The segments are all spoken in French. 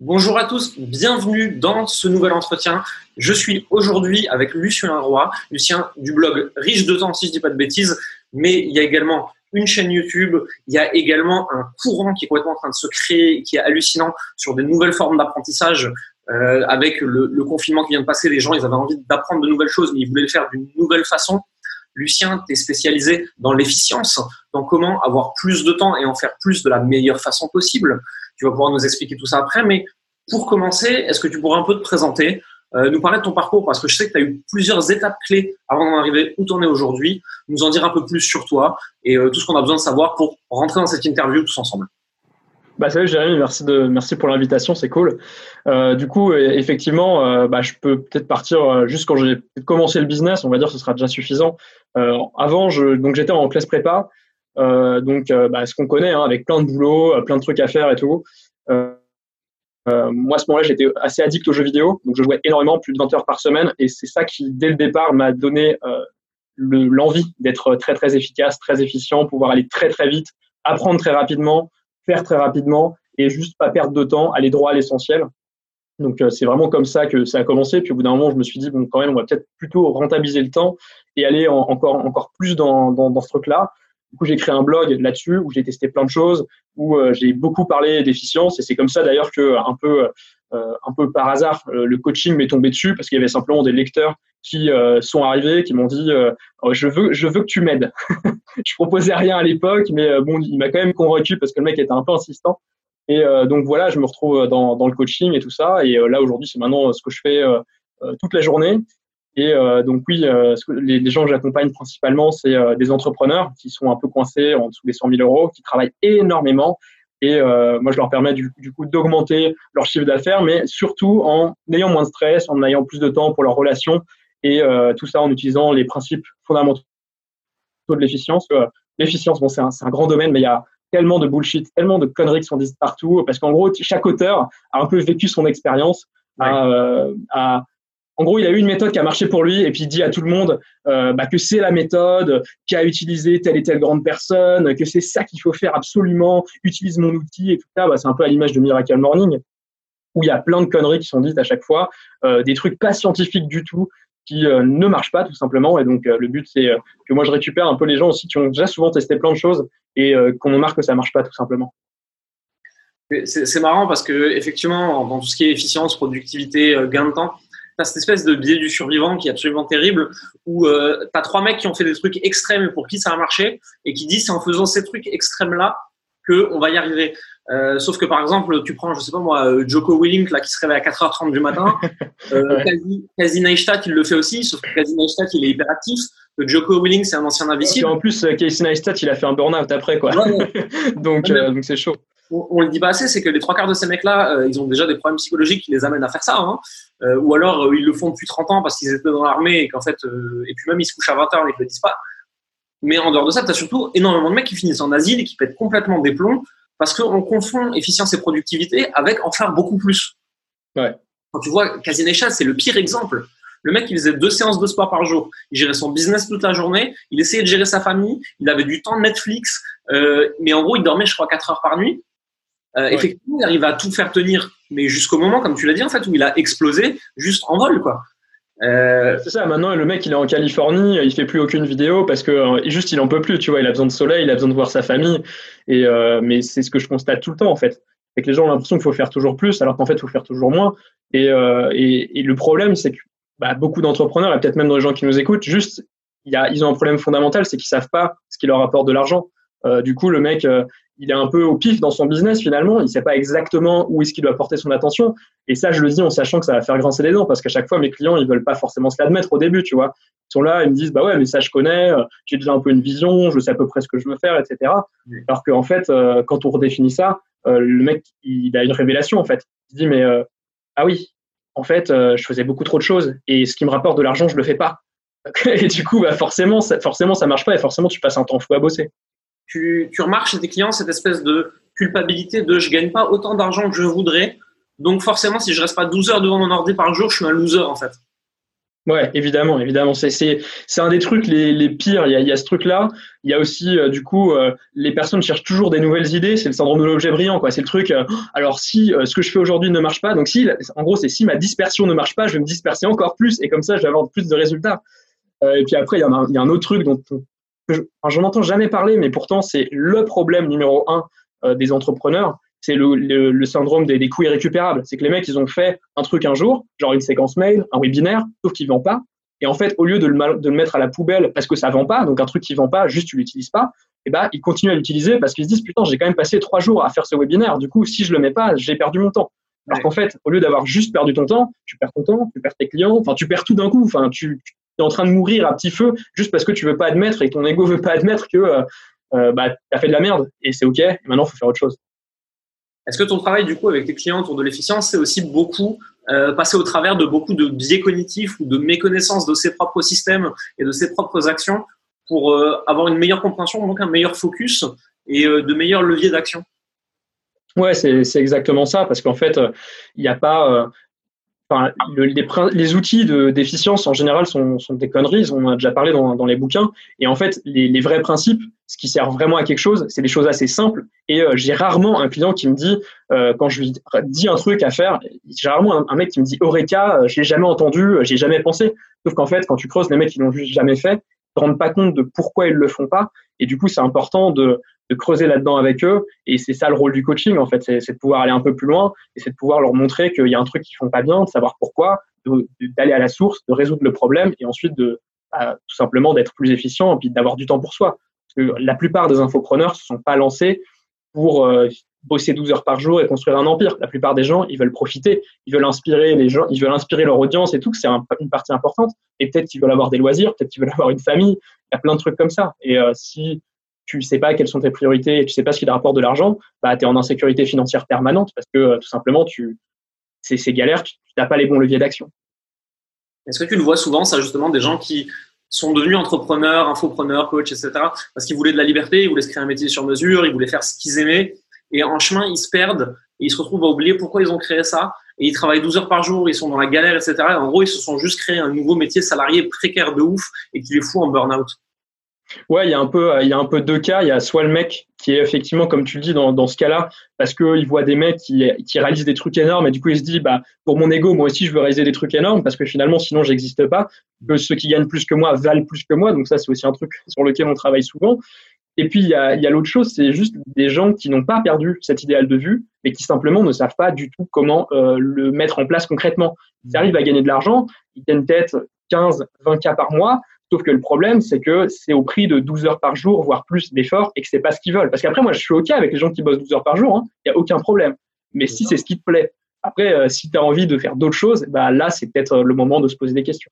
Bonjour à tous, bienvenue dans ce nouvel entretien. Je suis aujourd'hui avec Lucien Roy, Lucien du blog Riche de temps, si je dis pas de bêtises, mais il y a également une chaîne YouTube, il y a également un courant qui est complètement en train de se créer, qui est hallucinant sur des nouvelles formes d'apprentissage. Euh, avec le, le, confinement qui vient de passer, les gens ils avaient envie d'apprendre de nouvelles choses, mais ils voulaient le faire d'une nouvelle façon. Lucien, tu es spécialisé dans l'efficience, dans comment avoir plus de temps et en faire plus de la meilleure façon possible. Tu vas pouvoir nous expliquer tout ça après, mais pour commencer, est-ce que tu pourrais un peu te présenter, euh, nous parler de ton parcours, parce que je sais que tu as eu plusieurs étapes clés avant d'en arriver où tu en es aujourd'hui, nous en dire un peu plus sur toi et euh, tout ce qu'on a besoin de savoir pour rentrer dans cette interview tous ensemble. Bah, salut Jérémy, merci, de, merci pour l'invitation, c'est cool. Euh, du coup, effectivement, bah, je peux peut-être partir juste quand j'ai commencé le business, on va dire ce sera déjà suffisant. Avant, j'étais en classe prépa, donc bah, ce qu'on connaît, hein, avec plein de boulot, plein de trucs à faire et tout. moi, à ce moment-là, j'étais assez addict aux jeux vidéo, donc je jouais énormément, plus de 20 heures par semaine, et c'est ça qui, dès le départ, m'a donné l'envie d'être très très efficace, très efficient, pouvoir aller très très vite, apprendre très rapidement faire très rapidement et juste pas perdre de temps, aller droit à l'essentiel. Donc euh, c'est vraiment comme ça que ça a commencé. Puis au bout d'un moment, je me suis dit bon, quand même, on va peut-être plutôt rentabiliser le temps et aller encore encore plus dans, dans, dans ce truc-là. Du coup, j'ai créé un blog là-dessus où j'ai testé plein de choses, où euh, j'ai beaucoup parlé d'efficience et c'est comme ça d'ailleurs que un peu euh, un peu par hasard le coaching m'est tombé dessus parce qu'il y avait simplement des lecteurs qui sont arrivés, qui m'ont dit oh, je veux je veux que tu m'aides. je proposais rien à l'époque, mais bon, il m'a quand même convaincu parce que le mec était un peu insistant. Et euh, donc voilà, je me retrouve dans, le coaching et tout ça. Et euh, là aujourd'hui, c'est maintenant ce que je fais euh, toute la journée. Et donc oui, les, les, gens que j'accompagne principalement, c'est des entrepreneurs qui sont un peu coincés en dessous des 100 000 euros, qui travaillent énormément. Et moi, je leur permets du, du coup d'augmenter leur chiffre d'affaires, mais surtout en ayant moins de stress, en ayant plus de temps pour leurs relations, et tout ça en utilisant les principes fondamentaux de l'efficience. L'efficience, bon, c'est un, un, grand domaine, mais il y a tellement de bullshit, tellement de conneries qui sont dites partout, parce qu'en gros, chaque auteur a un peu vécu son expérience. Euh, en gros, il a eu une méthode qui a marché pour lui, et puis il dit à tout le monde euh, bah, que c'est la méthode, qu'a utilisé telle et telle grande personne, que c'est ça qu'il faut faire absolument, utilise mon outil, et tout ça. Bah, c'est un peu à l'image de Miracle Morning, où il y a plein de conneries qui sont dites à chaque fois, euh, des trucs pas scientifiques du tout, qui euh, ne marchent pas tout simplement. Et donc le but c'est que moi je récupère un peu les gens aussi qui ont déjà souvent testé plein de choses et qu'on marque que ça marche pas tout simplement. C'est marrant parce que effectivement dans tout ce qui est efficience, productivité, gain de temps, tu cette espèce de biais du survivant qui est absolument terrible, où euh, tu as trois mecs qui ont fait des trucs extrêmes pour qui ça a marché, et qui disent c'est en faisant ces trucs extrêmes-là qu'on va y arriver. Euh, sauf que par exemple, tu prends, je sais pas moi, euh, Joko Willink là qui se réveille à 4h30 du matin. Euh, Kazi, Neistat, il le fait aussi, sauf que Kazi Neistat, il est hyperactif. Le Joko Willink, c'est un ancien invisible. en plus, Casey Neistat, il a fait un burn-out après quoi. donc, donc c'est chaud. On, on, le dit pas assez, c'est que les trois quarts de ces mecs-là, ils ont déjà des problèmes psychologiques qui les amènent à faire ça. Hein. ou alors, ils le font depuis 30 ans parce qu'ils étaient dans l'armée et qu'en fait, et puis même ils se couchent à 20h et ils le disent pas. Mais en dehors de ça, tu as surtout énormément de mecs qui finissent en asile et qui pètent complètement des plombs parce qu'on confond efficience et productivité avec en faire beaucoup plus. Ouais. Quand tu vois Kazinesha, c'est le pire exemple. Le mec, il faisait deux séances de sport par jour. Il gérait son business toute la journée. Il essayait de gérer sa famille. Il avait du temps de Netflix. Euh, mais en gros, il dormait, je crois, quatre heures par nuit. Euh, Effectivement, il arrive à tout faire tenir. Mais jusqu'au moment, comme tu l'as dit, en fait, où il a explosé juste en vol, quoi. Euh... C'est ça, maintenant le mec il est en Californie, il fait plus aucune vidéo parce que euh, juste il en peut plus, tu vois, il a besoin de soleil, il a besoin de voir sa famille. Et euh, mais c'est ce que je constate tout le temps en fait. C'est que les gens ont l'impression qu'il faut faire toujours plus, alors qu'en fait il faut faire toujours moins. Et, euh, et, et le problème c'est que bah, beaucoup d'entrepreneurs, et peut-être même dans les gens qui nous écoutent, juste y a, ils ont un problème fondamental, c'est qu'ils savent pas ce qui leur apporte de l'argent. Du coup, le mec, il est un peu au pif dans son business finalement. Il sait pas exactement où est-ce qu'il doit porter son attention. Et ça, je le dis en sachant que ça va faire grincer les dents parce qu'à chaque fois, mes clients, ils veulent pas forcément se l'admettre au début, tu vois. Ils sont là, ils me disent, bah ouais, mais ça, je connais, euh, j'ai déjà un peu une vision, je sais à peu près ce que je veux faire, etc. Alors qu'en fait, quand on redéfinit ça, le mec, il a une révélation en fait. Il se dit, mais ah oui, en fait, je faisais beaucoup trop de choses et ce qui me rapporte de l'argent, je le fais pas. et du coup, bah forcément, ça, forcément, ça marche pas et forcément, tu passes un temps fou à bosser tu, remarques chez tes clients cette espèce de culpabilité de je gagne pas autant d'argent que je voudrais. Donc forcément, si je reste pas 12 heures devant mon ordi par jour, je suis un loser en fait. Ouais, évidemment, évidemment. C'est, c'est, c'est un des trucs les, les pires. Il y a, il y a ce truc-là. Il y a aussi, euh, du coup, euh, les personnes cherchent toujours des nouvelles idées. C'est le syndrome de l'objet brillant, quoi. C'est le truc. Euh, alors, si ce que je fais aujourd'hui ne marche pas, donc si, en gros, c'est si ma dispersion ne marche pas, je vais me disperser encore plus et comme ça, je vais avoir plus de résultats. et puis après, il y, a un, il y a un autre truc dont je, enfin, j'en entends jamais parler, mais pourtant, c'est le problème numéro un des entrepreneurs c'est le, le, syndrome des, des coûts irrécupérables. C'est que les mecs, ils ont fait un truc un jour, genre une séquence mail, un webinaire, sauf qu'ils ne vendent pas. Et en fait, au lieu de le, de le, mettre à la poubelle parce que ça vend pas, donc un truc qui vend pas, juste tu l'utilises pas, et eh ben ils continuent à l'utiliser parce qu'ils se disent putain, j'ai quand même passé trois jours à faire ce webinaire. Du coup, si je le mets pas, j'ai perdu mon temps. Alors qu'en fait, au lieu d'avoir juste perdu ton temps, tu perds ton temps, tu perds tes clients, enfin tu perds tout d'un coup. Enfin, tu, es en train de mourir à petit feu juste parce que tu veux pas admettre et ton ego veut pas admettre que euh, euh bah, tu as fait de la merde et c'est ok. Et maintenant, faut faire autre chose. Est-ce que ton travail, du coup, avec tes clients autour de l'efficience, c'est aussi beaucoup euh, passer au travers de beaucoup de biais cognitifs ou de méconnaissance de ses propres systèmes et de ses propres actions pour euh, avoir une meilleure compréhension, donc un meilleur focus et de meilleurs leviers d'action? Ouais, c'est exactement ça, parce qu'en fait, il n'y a pas, Enfin, les, les, outils d'efficience en général sont, sont, des conneries, on a déjà parlé dans, dans les bouquins. Et en fait, les, les, vrais principes, ce qui sert vraiment à quelque chose, c'est des choses assez simples. Et euh, j'ai rarement un client qui me dit, euh, quand je lui dis un truc à faire, j'ai rarement un, mec qui me dit Eureka, euh, je l'ai jamais entendu, euh, j'ai jamais pensé. Sauf qu'en fait, quand tu creuses, les mecs, ils l'ont juste jamais fait, ne rendent pas compte de pourquoi ils le font pas. Et du coup, c'est important de, de creuser là-dedans avec eux. Et c'est ça le rôle du coaching, en fait, c'est de pouvoir aller un peu plus loin et c'est de pouvoir leur montrer qu'il y a un truc qu'ils font pas bien, de savoir pourquoi, d'aller à la source, de résoudre le problème et ensuite de bah, tout simplement d'être plus efficient et puis d'avoir du temps pour soi. Parce que la plupart des infopreneurs se sont pas lancés pour euh, bosser 12 heures par jour et construire un empire. La plupart des gens, ils veulent profiter, ils veulent inspirer les gens, ils veulent inspirer leur audience et tout, c'est une partie importante. Et peut-être qu'ils veulent avoir des loisirs, peut-être qu'ils veulent avoir une famille. Il y a plein de trucs comme ça. Et euh, si tu sais pas quelles sont tes priorités et tu sais pas ce qui te rapporte de l'argent, bah, tu es en insécurité financière permanente parce que euh, tout simplement, tu, c'est, galère, tu n'as pas les bons leviers d'action. Est-ce que tu le vois souvent, ça, justement, des gens qui sont devenus entrepreneurs, infopreneurs, coachs, etc., parce qu'ils voulaient de la liberté, ils voulaient se créer un métier sur mesure, ils voulaient faire ce qu'ils aimaient, et en chemin, ils se perdent, et ils se retrouvent à oublier pourquoi ils ont créé ça, et ils travaillent 12 heures par jour, ils sont dans la galère, etc. Et en gros, ils se sont juste créés un nouveau métier salarié précaire de ouf, et qui les fout en burn-out. Ouais, il y a un peu, il y a un peu deux cas. Il y a soit le mec qui est effectivement, comme tu le dis, dans, dans ce cas-là, parce qu'il voit des mecs qui, qui réalisent des trucs énormes et du coup il se dit, bah, pour mon ego, moi aussi je veux réaliser des trucs énormes parce que finalement, sinon j'existe pas. Que ceux qui gagnent plus que moi valent plus que moi. Donc ça, c'est aussi un truc sur lequel on travaille souvent. Et puis il y a, y a l'autre chose, c'est juste des gens qui n'ont pas perdu cet idéal de vue, mais qui simplement ne savent pas du tout comment euh, le mettre en place concrètement. Ils arrivent à gagner de l'argent, ils gagnent peut-être 15, 20 cas par mois, Sauf que le problème, c'est que c'est au prix de 12 heures par jour, voire plus d'efforts, et que c'est pas ce qu'ils veulent. Parce qu'après, moi, je suis OK avec les gens qui bossent 12 heures par jour, il hein, n'y a aucun problème. Mais si c'est ce qui te plaît, après, euh, si tu as envie de faire d'autres choses, bah, là, c'est peut-être euh, le moment de se poser des questions.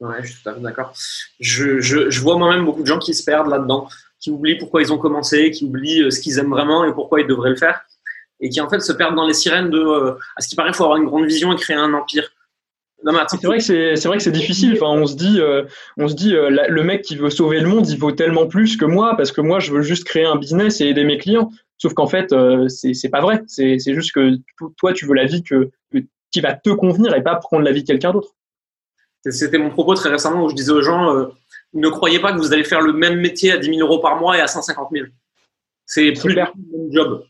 Ouais, je suis tout à fait d'accord. Je, je, je, vois moi-même beaucoup de gens qui se perdent là-dedans, qui oublient pourquoi ils ont commencé, qui oublient euh, ce qu'ils aiment vraiment et pourquoi ils devraient le faire, et qui en fait se perdent dans les sirènes de, à ce qui paraît, il faut avoir une grande vision et créer un empire c'est vrai que c'est c'est vrai que c'est difficile. Enfin, on se dit, euh, on se dit, euh, le mec qui veut sauver le monde, il vaut tellement plus que moi parce que moi, je veux juste créer un business et aider mes clients. Sauf qu'en fait, euh, c'est c'est pas vrai. C'est c'est juste que toi, tu veux la vie que, qui va te convenir et pas prendre la vie de quelqu'un d'autre. C'était mon propos très récemment où je disais aux gens, ne croyez pas que vous allez faire le même métier à 10 000 euros par mois et à 150 000. C'est plus le même job.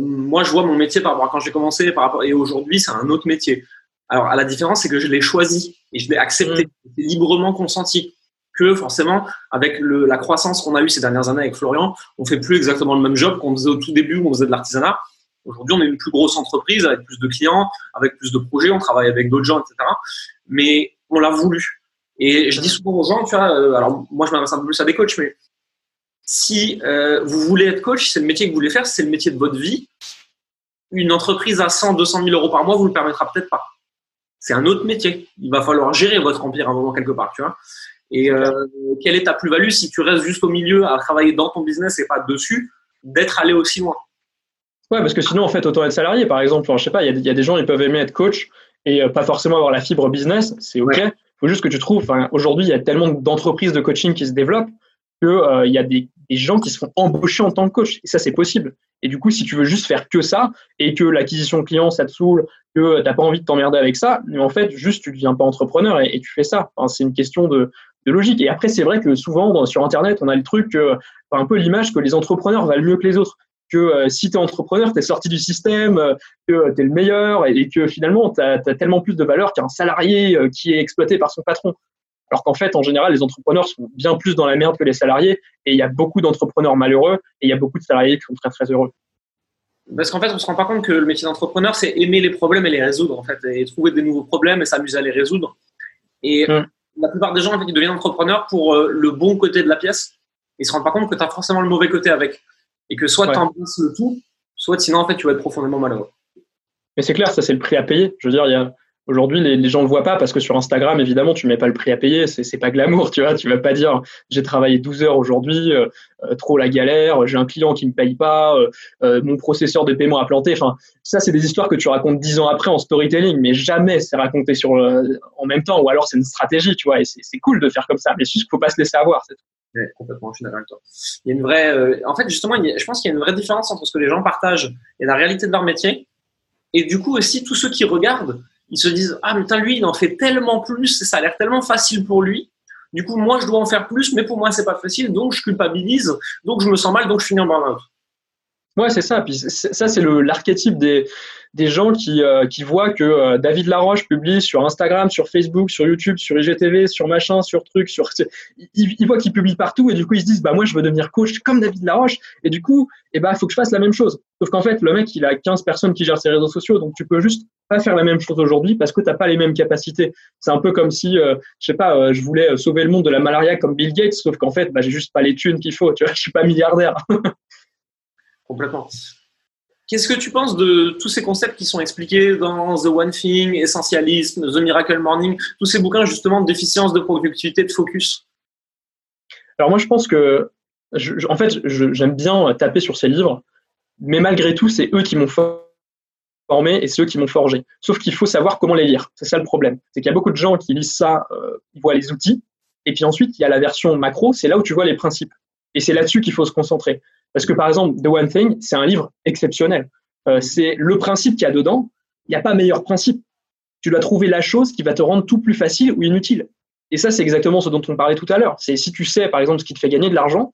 moi, je vois mon métier par rapport à quand j'ai commencé, par rapport et aujourd'hui, c'est un autre métier. Alors, à la différence, c'est que je l'ai choisi et je l'ai accepté, mm. librement consenti. Que forcément, avec le, la croissance qu'on a eue ces dernières années avec Florian, on fait plus exactement le même job qu'on faisait au tout début où on faisait de l'artisanat. Aujourd'hui, on est une plus grosse entreprise avec plus de clients, avec plus de projets, on travaille avec d'autres gens, etc. Mais on l'a voulu. Et je dis souvent aux gens, tu vois, euh, alors moi je m'adresse un peu plus à des coachs, mais si euh, vous voulez être coach, c'est le métier que vous voulez faire, c'est le métier de votre vie. Une entreprise à 100, 200 000 euros par mois vous le permettra peut-être pas c'est un autre métier. Il va falloir gérer votre empire à un moment quelque part, tu vois. Et euh, quelle est ta plus-value si tu restes juste au milieu à travailler dans ton business et pas dessus, d'être allé aussi loin? Ouais, parce que sinon, en fait, autant être salarié, par exemple. Enfin, je sais pas, il y, a des gens, ils peuvent aimer être coach et euh, pas forcément avoir la fibre business, c'est OK. Il faut juste que tu trouves, aujourd'hui, il y a tellement d'entreprises de coaching qui se développent qu'il euh, y a des des gens qui se font embaucher en tant que coach. Et ça, c'est possible. Et du coup, si tu veux juste faire que ça et que l'acquisition client, ça te saoule, que tu n'as pas envie de t'emmerder avec ça, mais en fait, juste, tu ne deviens pas entrepreneur et, tu fais ça. C'est une question de, logique. Et après, c'est vrai que souvent, sur Internet, on a le truc, euh, un peu l'image que les entrepreneurs valent mieux que les autres. Que euh, si tu es entrepreneur, tu es sorti du système, euh, que tu es le meilleur et, que finalement, tu as, tellement plus de valeur qu'un salarié qui est exploité par son patron. Alors qu'en fait, en général, les entrepreneurs sont bien plus dans la merde que les salariés. Et il y a beaucoup d'entrepreneurs malheureux et il y a beaucoup de salariés qui sont très, très heureux. Parce qu'en fait, on se rend pas compte que le métier d'entrepreneur, c'est aimer les problèmes et les résoudre, en fait, et trouver des nouveaux problèmes et s'amuser à les résoudre. Et hum. la plupart des gens, en fait, ils deviennent entrepreneurs pour euh, le bon côté de la pièce. Ils se rendent pas compte que tu as forcément le mauvais côté avec. Et que soit tu embrasses le tout, soit sinon, en fait, tu vas être profondément malheureux. Mais c'est clair, ça, c'est le prix à payer. Je veux dire, il y a, Aujourd'hui, les, gens ne le voient pas parce que sur Instagram, évidemment, tu mets pas le prix à payer. C'est, c'est pas glamour, tu vois. Tu vas pas dire j'ai travaillé 12 heures aujourd'hui, euh, euh, trop la galère, j'ai un client qui me paye pas, euh, mon processeur de paiement a planté. Enfin, ça, c'est des histoires que tu racontes 10 ans après en storytelling, mais jamais c'est raconté sur en même temps. Ou alors c'est une stratégie, tu vois. Et c'est, cool de faire comme ça, mais juste faut pas se laisser avoir. C'est complètement, je suis d'accord avec toi. Il y a une vraie, en fait, justement, je pense qu'il y a une vraie différence entre ce que les gens partagent et la réalité de leur métier. Et du coup aussi tous ceux qui regardent ils se disent ah putain lui il en fait tellement plus, ça a l'air tellement facile pour lui. Du coup moi je dois en faire plus, mais pour moi c'est pas facile, donc je culpabilise, donc je me sens mal, donc je finis en burn-out. Ouais c'est ça. Puis ça c'est l'archétype des des gens qui, euh, qui voient que euh, David Laroche publie sur Instagram, sur Facebook, sur YouTube, sur IGTV, sur machin, sur truc, sur ils, voient qu'il publie partout et du coup ils se disent bah moi je veux devenir coach comme David Laroche et du coup eh bah faut que je fasse la même chose. Sauf qu'en fait le mec il a 15 personnes qui gèrent ses réseaux sociaux donc tu peux juste pas faire la même chose aujourd'hui parce que t'as pas les mêmes capacités. C'est un peu comme si euh, je sais pas je voulais sauver le monde de la malaria comme Bill Gates sauf qu'en fait bah j'ai juste pas les thunes qu'il faut, tu vois, je suis pas milliardaire. Complètement. Qu'est-ce que tu penses de tous ces concepts qui sont expliqués dans The One Thing, Essentialisme, The Miracle Morning, tous ces bouquins justement de déficience de productivité, de focus? Alors moi je pense que, en fait, j'aime bien taper sur ces livres, mais malgré tout, c'est eux qui m'ont formé et c'est eux qui m'ont forgé. Sauf qu'il faut savoir comment les lire. C'est ça le problème. C'est qu'il y a beaucoup de gens qui lisent ça, euh, ils voient les outils, et puis ensuite il y a la version macro, c'est là où tu vois les principes. Et c'est là-dessus qu'il faut se concentrer. Parce que par exemple, The One Thing, c'est un livre exceptionnel. Euh, c'est le principe qu'il y a dedans. Il n'y a pas meilleur principe. Tu dois trouver la chose qui va te rendre tout plus facile ou inutile. Et ça, c'est exactement ce dont on parlait tout à l'heure. C'est si tu sais, par exemple, ce qui te fait gagner de l'argent,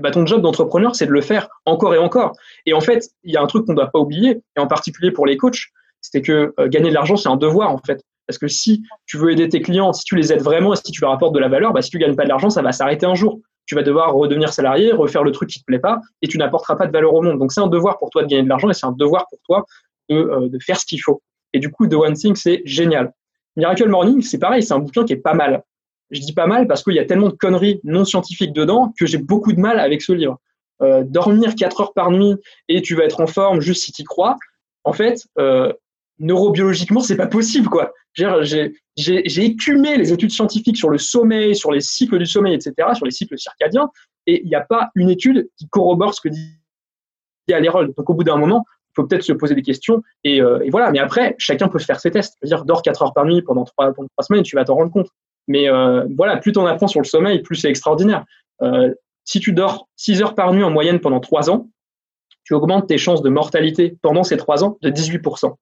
ben, ton job d'entrepreneur, c'est de le faire encore et encore. Et en fait, il y a un truc qu'on ne doit pas oublier, et en particulier pour les coachs, c'est que euh, gagner de l'argent, c'est un devoir, en fait. Parce que si tu veux aider tes clients, si tu les aides vraiment, et si tu leur apportes de la valeur, bah, si tu gagnes pas de l'argent, ça va s'arrêter un jour tu vas devoir redevenir salarié, refaire le truc qui te plaît pas, et tu n'apporteras pas de valeur au monde. Donc c'est un devoir pour toi de gagner de l'argent et c'est un devoir pour toi de, euh, de faire ce qu'il faut. Et du coup, The One Thing, c'est génial. Miracle Morning, c'est pareil, c'est un bouquin qui est pas mal. Je dis pas mal parce qu'il y a tellement de conneries non scientifiques dedans que j'ai beaucoup de mal avec ce livre. Euh, dormir 4 heures par nuit et tu vas être en forme juste si tu crois, en fait, euh, neurobiologiquement, c'est pas possible, quoi. J'ai écumé les études scientifiques sur le sommeil, sur les cycles du sommeil, etc., sur les cycles circadiens, et il n'y a pas une étude qui corrobore ce que dit Allerol. Donc, au bout d'un moment, il faut peut-être se poser des questions, et, euh, voilà. Mais après, chacun peut faire ses tests. Je veux dire, dors 4 heures par nuit pendant 3, pendant semaines, tu vas t'en rendre compte. Mais euh, voilà, plus tu en apprends sur le sommeil, plus c'est extraordinaire. Euh, si tu dors 6 heures par nuit en moyenne pendant 3 ans, tu augmentes tes chances de mortalité pendant ces 3 ans de 18%.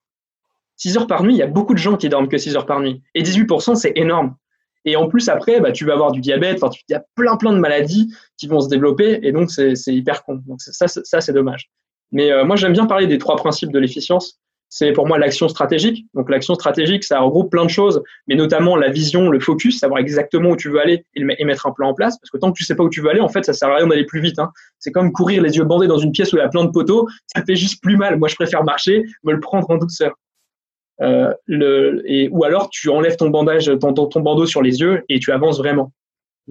6 heures par nuit, il y a beaucoup de gens qui dorment que 6 heures par nuit. Et 18%, c'est énorme. Et en plus, après, bah, tu vas avoir du diabète, il y a plein, plein de maladies qui vont se développer, et donc c'est hyper con. Donc ça, ça c'est dommage. Mais euh, moi, j'aime bien parler des trois principes de l'efficience. C'est pour moi l'action stratégique. Donc l'action stratégique, ça regroupe plein de choses, mais notamment la vision, le focus, savoir exactement où tu veux aller et, mettre un plan en place. Parce que tant que tu sais pas où tu veux aller, en fait, ça sert à rien d'aller plus vite. Hein. C'est comme courir les yeux bandés dans une pièce où il y a plein de poteaux, ça fait juste plus mal. Moi, je préfère marcher, me le prendre en douceur. Euh, ou alors tu enlèves ton bandage, ton, ton, bandeau sur les yeux et tu avances vraiment.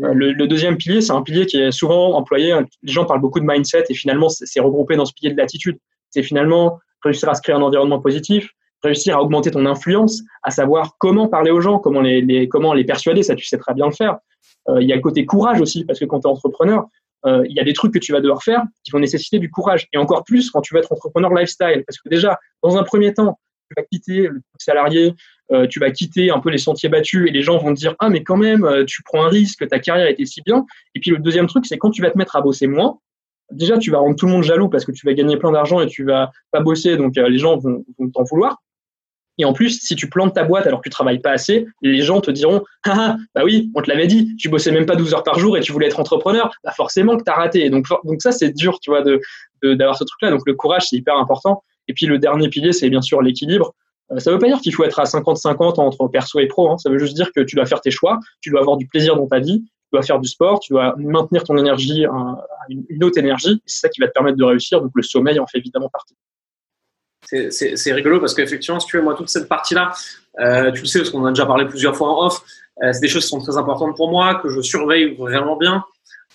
Euh, le, le, deuxième pilier, c'est un pilier qui est souvent employé. Les gens parlent beaucoup de mindset et finalement, c'est regroupé dans ce pilier de l'attitude. C'est finalement réussir à se créer un environnement positif, réussir à augmenter ton influence, à savoir comment parler aux gens, comment les, les comment les persuader. Ça, tu sais très bien le faire. Euh, il y a le côté courage aussi, parce que quand tu es entrepreneur, euh, il y a des trucs que tu vas devoir faire qui vont nécessiter du courage. Et encore plus quand tu vas être entrepreneur lifestyle. Parce que déjà, dans un premier temps, tu vas quitter le salarié, euh, tu vas quitter un peu les sentiers battus et les gens vont te dire ah mais quand même euh, tu prends un risque, ta carrière était si bien. Et puis le deuxième truc c'est quand tu vas te mettre à bosser moins, déjà tu vas rendre tout le monde jaloux parce que tu vas gagner plein d'argent et tu vas pas bosser donc les gens vont, vont t'en vouloir. Et en plus, si tu plantes ta boîte alors que tu travailles pas assez, les gens te diront ah, ah bah oui, on te l'avait dit, tu bossais même pas 12 heures par jour et tu voulais être entrepreneur, bah forcément que tu as raté. Donc donc ça c'est dur, tu vois de d'avoir ce truc là. Donc le courage c'est hyper important. Et puis le dernier pilier c'est bien sûr l'équilibre. Euh, ça veut pas dire qu'il faut être à 50-50 entre perso et pro, hein. ça veut juste dire que tu dois faire tes choix, tu dois avoir du plaisir dans ta vie, tu dois faire du sport, tu dois maintenir ton énergie à une autre énergie, c'est ça qui va te permettre de réussir. Donc le sommeil en fait évidemment partie c'est rigolo parce qu'effectivement, si tu veux, moi, toute cette partie-là, euh, tu le sais, parce qu'on a déjà parlé plusieurs fois en off, euh, c'est des choses qui sont très importantes pour moi, que je surveille vraiment bien.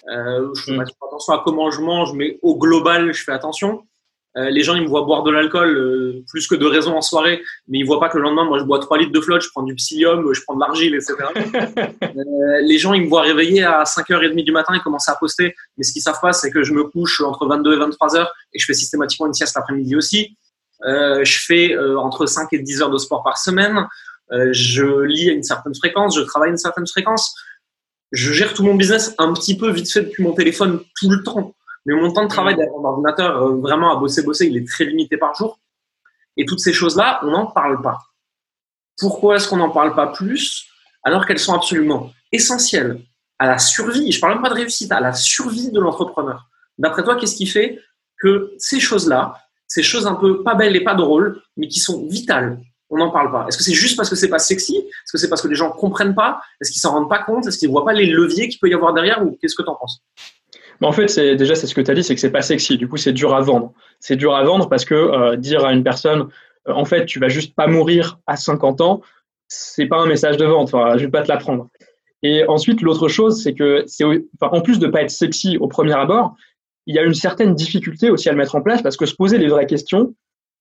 Euh, je fais mm. attention à comment je mange, mais au global, je fais attention. Euh, les gens, ils me voient boire de l'alcool euh, plus que de raison en soirée, mais ils voient pas que le lendemain, moi, je bois 3 litres de flotte, je prends du psyllium, je prends de l'argile, etc. euh, les gens, ils me voient réveiller à 5h30 du matin et commencer à poster, mais ce qu'ils savent pas, c'est que je me couche entre 22 et 23 heures et je fais systématiquement une sieste l'après-midi aussi. Je fais entre 5 et 10 heures de sport par semaine. Je lis à une certaine fréquence, je travaille à une certaine fréquence. Je gère tout mon business un petit peu vite fait depuis mon téléphone tout le temps. Mais mon temps de travail derrière mon ordinateur, vraiment à bosser, bosser, il est très limité par jour. Et toutes ces choses-là, on n'en parle pas. Pourquoi est-ce qu'on n'en parle pas plus alors qu'elles sont absolument essentielles à la survie, je parle même pas de réussite, à la survie de l'entrepreneur. D'après toi, qu'est-ce qui fait que ces choses-là, ces choses un peu pas belles et pas drôles, mais qui sont vitales. On n'en parle pas? Est-ce que c'est juste parce que c'est pas sexy? Est-ce que c'est parce que les gens comprennent pas? Est-ce qu'ils s'en rendent pas compte? Est-ce qu'ils voient pas les leviers qu'il peut y avoir derrière? Ou qu'est-ce que tu en penses? Bah, en fait, c'est déjà c'est ce que tu as dit, c'est que c'est pas sexy. Du coup, c'est dur à vendre. C'est dur à vendre parce que euh, dire à une personne, euh, en fait, tu vas juste pas mourir à 50 ans, c'est pas un message de vente. Enfin, je vais pas te l'apprendre. Et ensuite, l'autre chose, c'est que c'est, en plus de pas être sexy au premier abord, il y a une certaine difficulté aussi à le mettre en place parce que se poser les vraies questions,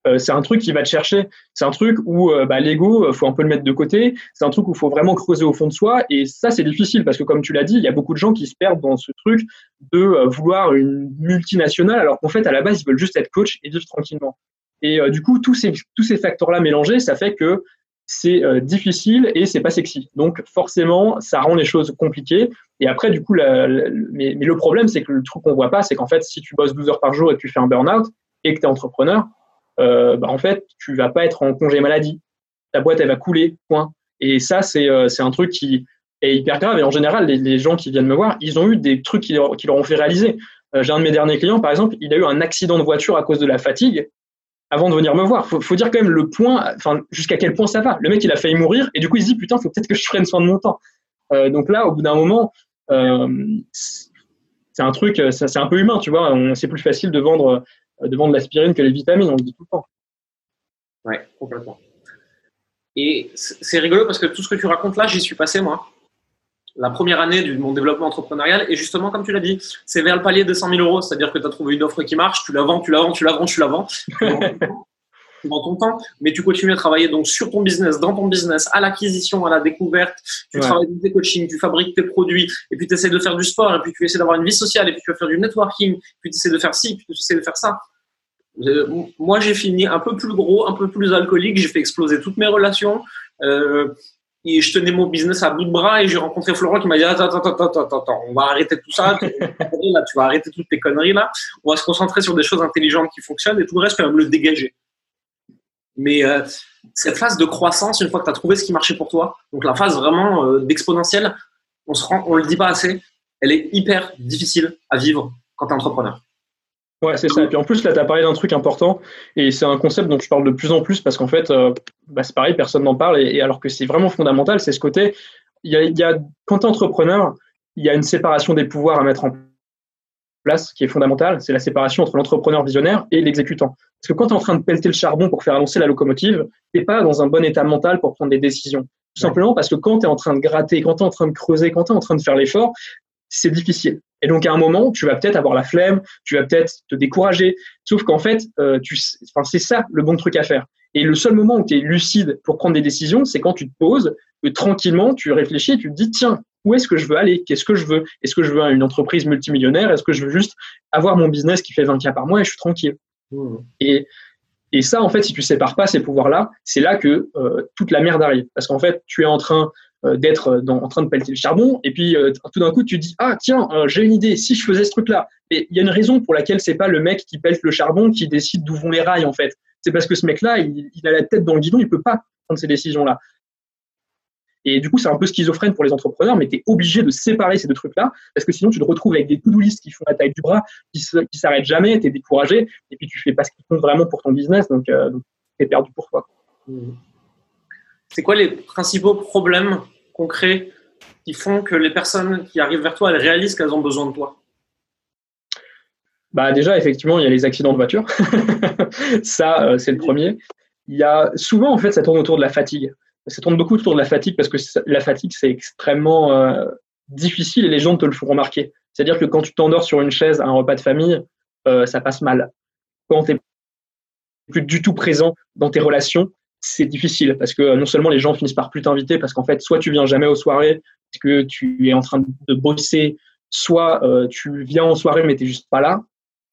euh, c'est un truc qui va te chercher. C'est un truc où euh, bah, l'ego, euh, faut un peu le mettre de côté. C'est un truc où faut vraiment creuser au fond de soi. Et ça, c'est difficile parce que, comme tu l'as dit, il y a beaucoup de gens qui se perdent dans ce truc de vouloir une multinationale alors qu'en fait, à la base, ils veulent juste être coach et vivre tranquillement. Et du coup, tous ces, tous ces facteurs-là mélangés, ça fait que c'est euh, difficile et c'est pas sexy. Donc forcément, ça rend les choses compliquées. Et après, du coup, mais, le problème, c'est que le truc qu'on voit pas, c'est qu'en fait, si tu bosses 12 heures par jour et que tu fais un burn-out et que tu es entrepreneur, euh, bah, en fait, tu vas pas être en congé maladie. Ta boîte, elle va couler, point. Et ça, c'est euh, un truc qui est hyper grave. Et en général, les, gens qui viennent me voir, ils ont eu des trucs qui leur, ont fait réaliser. J'ai un de mes derniers clients, par exemple, il a eu un accident de voiture à cause de la fatigue avant de venir me voir. Faut, faut dire quand même le point, jusqu'à quel point ça va. Le mec, il a failli mourir et du coup, il se dit putain, faut peut-être que je prenne soin de mon temps. Euh, donc là, au bout d'un moment, euh, c'est un truc, c'est un peu humain, tu vois. C'est plus facile de vendre, de vendre l'aspirine que les vitamines, on le dit tout le temps. Ouais, complètement. Et c'est rigolo parce que tout ce que tu racontes là, j'y suis passé moi la première année de mon développement entrepreneurial. Et justement, comme tu l'as dit, c'est vers le palier de 100 000 euros. C'est-à-dire que tu as trouvé une offre qui marche, tu la vends, tu la vends, tu la vends, tu la vends. Tu vends ton temps, mais tu continues à travailler donc sur ton business, dans ton business, à l'acquisition, à la découverte. Tu travailles dans tes coachings, tu fabriques tes produits, et puis tu essaies de faire du sport, et puis tu essaies d'avoir une vie sociale, et puis tu vas faire du networking, puis tu essaies de faire ci, puis tu essaies de faire ça. Euh, moi, j'ai fini un peu plus gros, un peu plus alcoolique, j'ai fait exploser toutes mes relations. Euh, et je tenais mon business à bout de bras et j'ai rencontré Florent qui m'a dit attends, attends, attends, attends, attends, on va arrêter tout ça, tu, vas arrêter toutes tes conneries là, on va se concentrer sur des choses intelligentes qui fonctionnent et tout le reste, tu vas me le dégager. Mais euh, cette phase de croissance, une fois que tu as trouvé ce qui marchait pour toi, donc la phase vraiment euh, d'exponentielle, on se rend, on le dit pas assez, elle est hyper difficile à vivre quand tu es entrepreneur. Ouais, c'est ça. Et puis en plus, là, tu as parlé d'un truc important, et c'est un concept dont je parle de plus en plus parce qu'en fait, euh, bah, c'est pareil, personne n'en parle, et, alors que c'est vraiment fondamental, c'est ce côté, il y a, quand tu es entrepreneur, il y a une séparation des pouvoirs à mettre en place qui est fondamentale, c'est la séparation entre l'entrepreneur visionnaire et l'exécutant. Parce que quand tu es en train de pelleter le charbon pour faire avancer la locomotive, tu pas dans un bon état mental pour prendre des décisions. Tout simplement parce que quand tu es en train de gratter, quand tu es en train de creuser, quand tu es en train de faire l'effort, c'est difficile. Et donc, à un moment, tu vas peut-être avoir la flemme, tu vas peut-être te décourager. Sauf qu'en fait, euh, tu, enfin, c'est ça le bon truc à faire. Et le seul moment où tu es lucide pour prendre des décisions, c'est quand tu te poses, que tranquillement, tu réfléchis et tu te dis, tiens, où est-ce que je veux aller? Qu'est-ce que je veux? Est-ce que je veux une entreprise multimillionnaire? Est-ce que je veux juste avoir mon business qui fait 20 k par mois et je suis tranquille? Mmh. Et Et ça, en fait, si tu sépares pas ces pouvoirs-là, c'est là que euh, toute la merde arrive. Parce qu'en fait, tu es en train euh, d'être en train de pelleter le charbon, et puis euh, tout d'un coup, tu dis ah tiens, j'ai une idée. Si je faisais ce truc-là, et il y a une raison pour laquelle c'est pas le mec qui pète le charbon qui décide d'où vont les rails en fait. C'est parce que ce mec-là, il, il, a la tête dans le guidon, il peut pas prendre ces décisions-là. Et du coup, c'est un peu schizophrène pour les entrepreneurs, mais tu es obligé de séparer ces deux trucs-là, parce que sinon, tu te retrouves avec des to-do qui font la taille du bras, qui, qui s'arrêtent jamais, tu es découragé, et puis tu fais pas ce qui compte vraiment pour ton business, donc, euh, tu es perdu pour toi. Mmh. C'est quoi les principaux problèmes concrets qui font que les personnes qui arrivent vers toi, elles réalisent qu'elles ont besoin de toi? Bah déjà, effectivement, il y a les accidents de voiture. ça, euh, c'est le premier. Il y a souvent, en fait, ça tourne autour de la fatigue ça tourne beaucoup autour de la fatigue parce que la fatigue, c'est extrêmement euh, difficile et les gens te le font remarquer. C'est-à-dire que quand tu t'endors sur une chaise à un repas de famille, euh, ça passe mal. Quand tu n'es plus du tout présent dans tes relations, c'est difficile parce que non seulement les gens finissent par plus t'inviter parce qu'en fait, soit tu viens jamais aux soirées parce que tu es en train de bosser, soit euh, tu viens en soirée mais tu n'es juste pas là.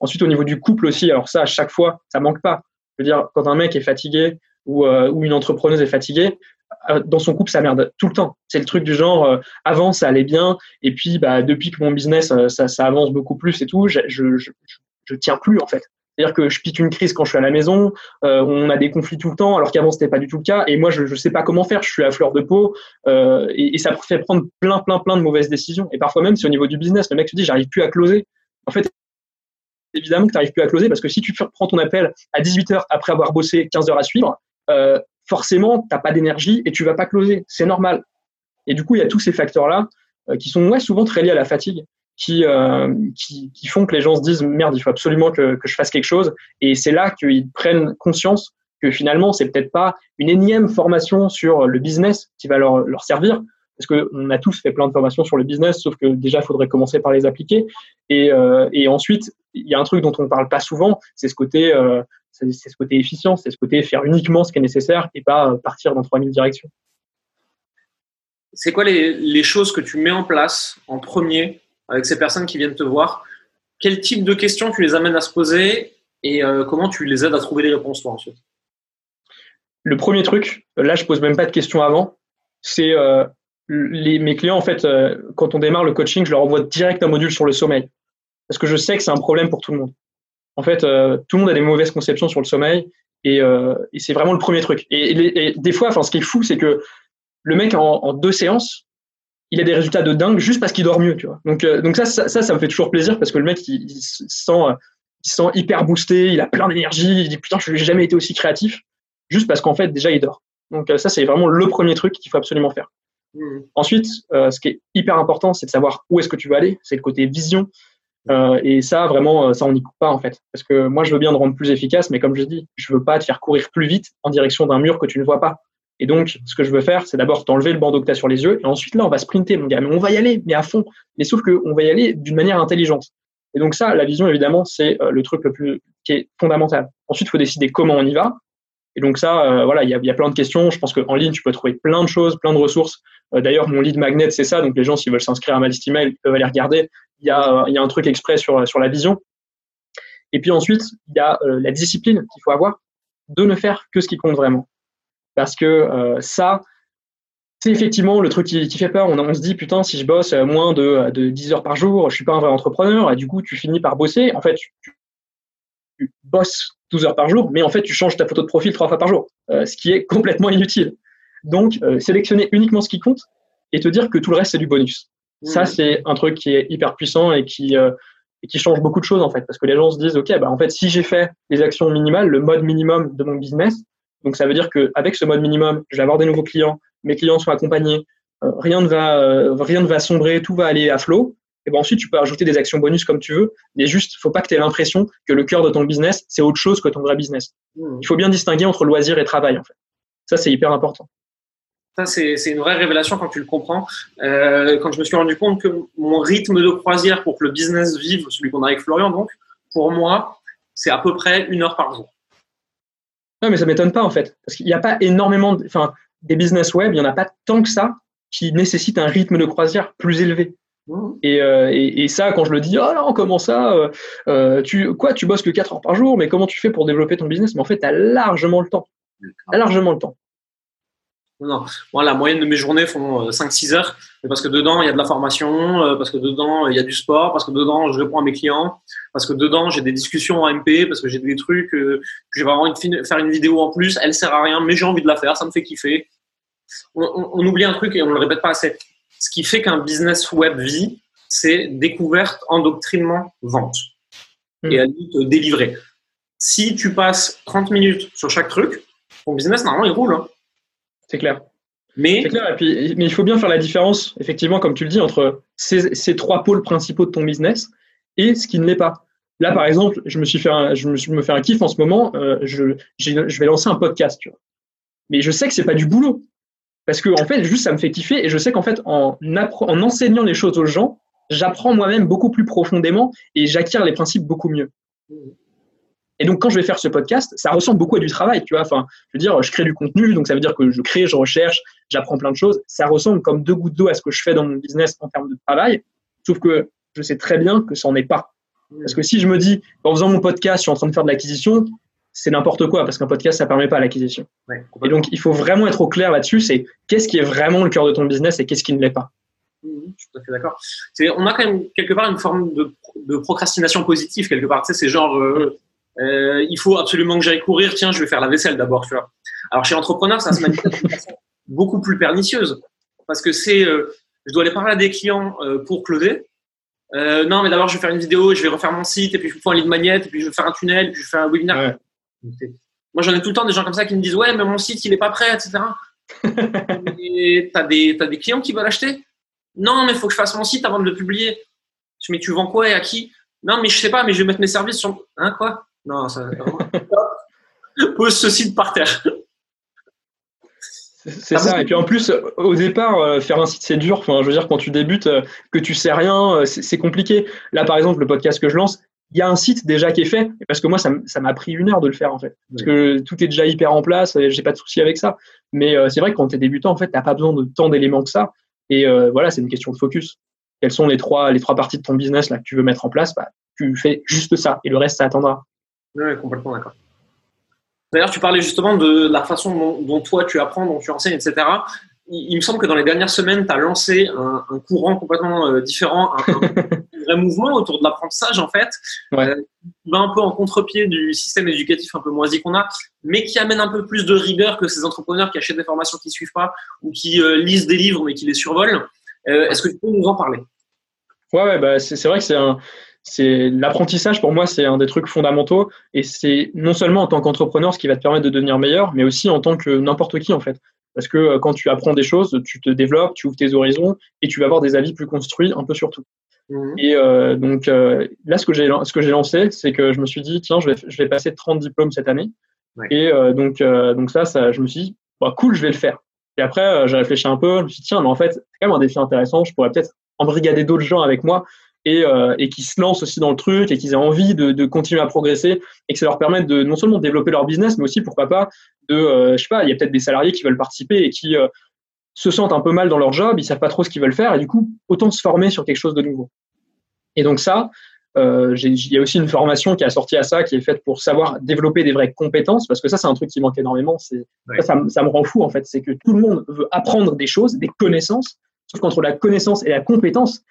Ensuite, au niveau du couple aussi, alors ça, à chaque fois, ça manque pas. Je veux dire, quand un mec est fatigué ou, ou une entrepreneuse est fatiguée, euh, dans son couple, ça merde tout le temps. C'est le truc du genre, euh, avant, ça allait bien, et puis bah, depuis que mon business, euh, ça, avance beaucoup plus et tout, je, je tiens plus en fait. C'est-à-dire que je pique une crise quand je suis à la maison, euh, on a des conflits tout le temps, alors qu'avant c'était pas du tout le cas. Et moi, je ne sais pas comment faire. Je suis à fleur de peau euh, et, et, ça fait prendre plein, plein, plein de mauvaises décisions. Et parfois même, c'est au niveau du business. Le mec te dit, j'arrive plus à closer. En fait, évidemment que tu n'arrives plus à closer parce que si tu prends ton appel à 18 heures après avoir bossé 15 heures à suivre, euh, forcément, tu n'as pas d'énergie et tu vas pas closer. C'est normal. Et du coup, il y a tous ces facteurs-là euh, qui sont ouais, souvent très liés à la fatigue, qui, euh, qui, qui, font que les gens se disent merde, il faut absolument que, que je fasse quelque chose. Et c'est là qu'ils prennent conscience que finalement, c'est peut-être pas une énième formation sur le business qui va leur, leur servir, parce qu'on a tous fait plein de formations sur le business, sauf que déjà, il faudrait commencer par les appliquer. Et, euh, et ensuite, il y a un truc dont on ne parle pas souvent, c'est ce côté euh, c'est ce côté efficient, c'est ce côté faire uniquement ce qui est nécessaire et pas partir dans 3000 directions. C'est quoi les, les, choses que tu mets en place en premier avec ces personnes qui viennent te voir Quel type de questions tu les amènes à se poser et euh, comment tu les aides à trouver les réponses toi ensuite? Le premier truc, là je pose même pas de questions avant, c'est euh, mes clients en fait, euh, quand on démarre le coaching, je leur envoie direct un module sur le sommeil parce que je sais que c'est un problème pour tout le monde. En fait, tout le monde a des mauvaises conceptions sur le sommeil et, c'est vraiment le premier truc. Et, des fois, enfin, ce qui est fou, c'est que le mec en, deux séances, il a des résultats de dingue juste parce qu'il dort mieux, tu vois. Donc, euh, donc ça, ça, ça, ça, me fait toujours plaisir parce que le mec, il, il se sent, il se sent hyper boosté, il a plein d'énergie, il dit putain, je n'ai jamais été aussi créatif, juste parce qu'en fait, déjà, il dort. Donc ça, c'est vraiment le premier truc qu'il faut absolument faire. Mmh. Ensuite, euh, ce qui est hyper important, c'est de savoir où est-ce que tu veux aller. C'est le côté vision. Euh, et ça, vraiment, euh, ça, on n'y coupe pas, en fait. Parce que moi, je veux bien te rendre plus efficace, mais comme je dis, je veux pas te faire courir plus vite en direction d'un mur que tu ne vois pas. Et donc, ce que je veux faire, c'est d'abord t'enlever le bandeau que tu sur les yeux, et ensuite, là, on va sprinter, mon gars. Mais on va y aller, mais à fond. Mais sauf qu'on va y aller d'une manière intelligente. Et donc ça, la vision, évidemment, c'est euh, le truc le plus qui est fondamental. Ensuite, il faut décider comment on y va. Et donc ça, euh, voilà, il y a, y a, plein de questions. Je pense qu'en ligne, tu peux trouver plein de choses, plein de ressources. Euh, D'ailleurs, mon lead magnet, c'est ça. Donc les gens, s'ils veulent s'inscrire à ma liste email, ils peuvent aller regarder. Il y a, il y a un truc exprès sur, sur la vision. Et puis ensuite, il y a euh, la discipline qu'il faut avoir de ne faire que ce qui compte vraiment. Parce que euh, ça, c'est effectivement le truc qui, qui fait peur. On, on, se dit, putain, si je bosse moins de, de 10 heures par jour, je suis pas un vrai entrepreneur. Et du coup, tu finis par bosser. En fait, tu, tu bosses 12 heures par jour, mais en fait, tu changes ta photo de profil trois fois par jour, euh, ce qui est complètement inutile. Donc, euh, sélectionner uniquement ce qui compte et te dire que tout le reste, c'est du bonus. Mmh. Ça, c'est un truc qui est hyper puissant et qui, euh, et qui change beaucoup de choses, en fait, parce que les gens se disent, OK, bah, en fait, si j'ai fait les actions minimales, le mode minimum de mon business, donc ça veut dire qu'avec ce mode minimum, je vais avoir des nouveaux clients, mes clients sont accompagnés, rien, ne va, rien ne va sombrer, tout va aller à flot, et ben ensuite tu peux ajouter des actions bonus comme tu veux, mais juste faut pas que tu aies l'impression que le cœur de ton business c'est autre chose que ton vrai business. Mmh. Il faut bien distinguer entre loisir et travail en fait. Ça c'est hyper important. Ça c'est une vraie révélation quand tu le comprends. Euh, quand je me suis rendu compte que mon rythme de croisière pour que le business vive, celui qu'on a avec Florian donc, pour moi c'est à peu près une heure par jour. Non mais ça m'étonne pas en fait, parce qu'il n'y a pas énormément, enfin des business web, il y en a pas tant que ça qui nécessitent un rythme de croisière plus élevé. Mmh. Et, ça, quand je le dis, oh non, comment ça tu, Quoi, tu bosses que 4 heures par jour, mais comment tu fais pour développer ton business? Mais en fait, tu as largement le temps. As largement le temps. Non, moi, la moyenne de mes journées font 5-6 heures, parce que dedans, il y a de la formation, parce que dedans, il y a du sport, parce que dedans, je réponds à mes clients, parce que dedans, j'ai des discussions en MP, parce que j'ai des trucs que j'ai vraiment envie de faire une vidéo en plus, elle sert à rien, mais j'ai envie de la faire, ça me fait kiffer. On, oublie un truc et on ne le répète pas assez. Ce qui fait qu'un business web vit, c'est découverte, endoctrinement, vente. Et à lui te délivrer. Si tu passes 30 minutes sur chaque truc, ton business, normalement, il roule. Hein. C'est clair. Mais, clair, puis, mais il faut bien faire la différence, effectivement, comme tu le dis, entre ces, trois pôles principaux de ton business et ce qui ne l'est pas. Là, par exemple, je me suis fait un, je me, me fais un kiff en ce moment. Euh, je, je vais lancer un podcast, tu vois. Mais je sais que c'est pas du boulot. Parce que, en fait, juste, ça me fait kiffer et je sais qu'en fait, en, en enseignant les choses aux gens, j'apprends moi-même beaucoup plus profondément et j'acquiers les principes beaucoup mieux. Et donc, quand je vais faire ce podcast, ça ressemble beaucoup à du travail, tu vois. Enfin, je veux dire, je crée du contenu, donc ça veut dire que je crée, je recherche, j'apprends plein de choses. Ça ressemble comme deux gouttes d'eau à ce que je fais dans mon business en termes de travail. Sauf que je sais très bien que ça n'en est pas. Parce que si je me dis, en faisant mon podcast, je suis en train de faire de l'acquisition, c'est n'importe quoi parce qu'un podcast, ça permet pas l'acquisition. et donc, il faut vraiment être au clair là-dessus. C'est qu'est-ce qui est vraiment le cœur de ton business et qu'est-ce qui ne l'est pas. Mmh, je suis tout à fait d'accord. On a quand même quelque part une forme de, procrastination positive quelque part. Tu sais, c'est genre, euh, euh, il faut absolument que j'aille courir. Tiens, je vais faire la vaisselle d'abord. Tu vois. Alors chez l'entrepreneur, ça se manifeste de façon beaucoup plus pernicieuse parce que c'est, euh, je dois aller parler à des clients pour closer. non, mais d'abord, je vais faire une vidéo, je vais refaire mon site, et puis je vais faire un lead magnet, et puis je vais faire un tunnel, et puis je vais faire un webinaire. Moi, j'en ai tout le temps des gens comme ça qui me disent Ouais, mais mon site, il n'est pas prêt, etc. et tu as des, as des clients qui veulent acheter? Non, mais il faut que je fasse mon site avant de le publier. Je Mais tu vends quoi et à qui? Non, mais je sais pas, mais je vais mettre mes services sur. Hein, quoi? Non, ça. Pose ce site par terre. C'est ça. Et puis en plus, au départ, euh, faire un site, c'est dur. Enfin, je veux dire, quand tu débutes, euh, que tu sais rien, euh, c'est compliqué. Là, par exemple, le podcast que je lance, il y a un site déjà qui est fait, parce que moi, ça m'a pris une heure de le faire, en fait. Parce que tout est déjà hyper en place, j'ai pas de souci avec ça. Mais c'est vrai que quand tu es débutant, en fait, t'as pas besoin de tant d'éléments que ça. Et euh, voilà, c'est une question de focus. Quelles sont les trois, les trois parties de ton business là, que tu veux mettre en place? Bah, Tu fais juste ça, et le reste, ça attendra. Oui, complètement d'accord. D'ailleurs, tu parlais justement de la façon dont, toi tu apprends, dont tu enseignes, etc il, me semble que dans les dernières semaines, tu as lancé un, courant complètement euh, différent, un, vrai mouvement autour de l'apprentissage, en fait, ouais. euh, va un peu en contre-pied du système éducatif un peu moisi qu'on a, mais qui amène un peu plus de rigueur que ces entrepreneurs qui achètent des formations qui ne suivent pas ou qui euh, lisent des livres mais qui les survolent. Est-ce que tu peux nous en parler? Ouais, ouais bah, c'est vrai que c'est un c'est l'apprentissage pour moi c'est un des trucs fondamentaux et c'est non seulement en tant qu'entrepreneur ce qui va te permettre de devenir meilleur mais aussi en tant que n'importe qui en fait parce que euh, quand tu apprends des choses, tu te développes, tu ouvres tes horizons et tu vas avoir des avis plus construits un peu sur tout. Mhm. Et euh, donc euh, là, ce que j'ai ce que j'ai lancé, c'est que je me suis dit tiens, je vais je vais passer 30 diplômes cette année. Et donc donc ça, ça, je me suis dit bah, cool, je vais le faire. Et après, j'ai réfléchi un peu, je me suis dit tiens, mais en fait, c'est quand même un défi intéressant. Je pourrais peut-être embrigader d'autres gens avec moi et, euh, et qui se lancent aussi dans le truc et qui aient envie de, de, continuer à progresser et que ça leur permette de non seulement développer leur business, mais aussi pourquoi pas de, euh, je sais pas, il y a peut-être des salariés qui veulent participer et qui euh, se sentent un peu mal dans leur job, ils savent pas trop ce qu'ils veulent faire et du coup autant se former sur quelque chose de nouveau. Et donc ça, euh, il y a aussi une formation qui est assortie à ça, qui est faite pour savoir développer des vraies compétences, parce que ça, c'est un truc qui manque énormément. C'est ça, ça, me rend fou en fait, c'est que tout le monde veut apprendre des choses, des connaissances, sauf qu'entre la connaissance et la compétence,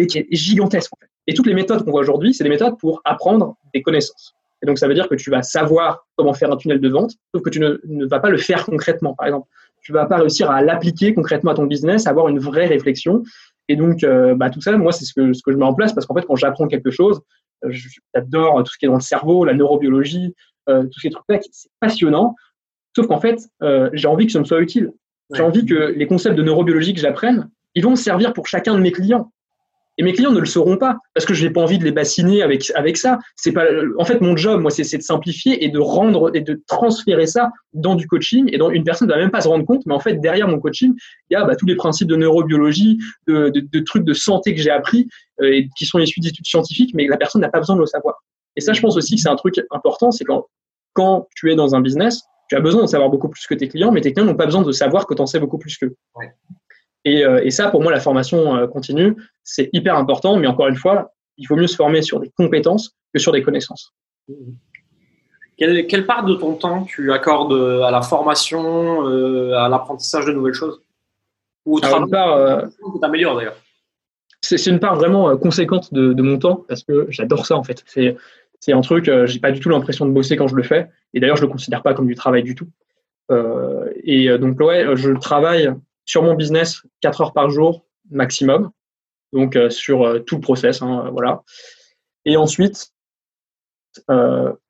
est gigantesque. Et toutes les méthodes qu'on voit aujourd'hui, c'est des méthodes pour apprendre des connaissances. Et donc, ça veut dire que tu vas savoir comment faire un tunnel de vente, sauf que tu ne, vas pas le faire concrètement, par exemple. Tu vas pas réussir à l'appliquer concrètement à ton business, à avoir une vraie réflexion. Et donc, euh, bah, tout ça, moi, c'est ce que, ce que je mets en place parce qu'en fait, quand j'apprends quelque chose, euh, j'adore tout ce qui est dans le cerveau, la neurobiologie, euh, tout ces trucs-là, c'est passionnant. Sauf qu'en fait, j'ai envie que ça me soit utile. J'ai envie que les concepts de neurobiologie que j'apprenne, ils vont servir pour chacun de mes clients. Et mes clients ne le sauront pas parce que je n'ai pas envie de les bassiner avec, avec ça. C'est pas, en fait, mon job, moi, c'est de simplifier et de rendre et de transférer ça dans du coaching. Et dont une personne ne va même pas se rendre compte, mais en fait, derrière mon coaching, il y a bah, tous les principes de neurobiologie, de, de, de trucs de santé que j'ai appris euh, et qui sont issus d'études scientifiques, mais la personne n'a pas besoin de le savoir. Et ça, je pense aussi que c'est un truc important, c'est quand, quand tu es dans un business, tu as besoin de savoir beaucoup plus que tes clients, mais tes clients n'ont pas besoin de savoir que tu en sais beaucoup plus qu'eux. Ouais. Et, et, ça, pour moi, la formation continue, c'est hyper important, mais encore une fois, il vaut mieux se former sur des compétences que sur des connaissances. Quelle, quelle part de ton temps tu accordes à la formation, à l'apprentissage de nouvelles choses? Ou au travail que tu améliores d'ailleurs c'est une part vraiment euh, conséquente de, de, mon temps parce que j'adore ça en fait. C'est un truc, euh, j'ai pas du tout l'impression de bosser quand je le fais. Et d'ailleurs, je le considère pas comme du travail du tout. Euh, et euh, donc ouais, je travaille sur mon business 4 heures par jour maximum. Donc sur tout le process, hein, voilà. Et ensuite,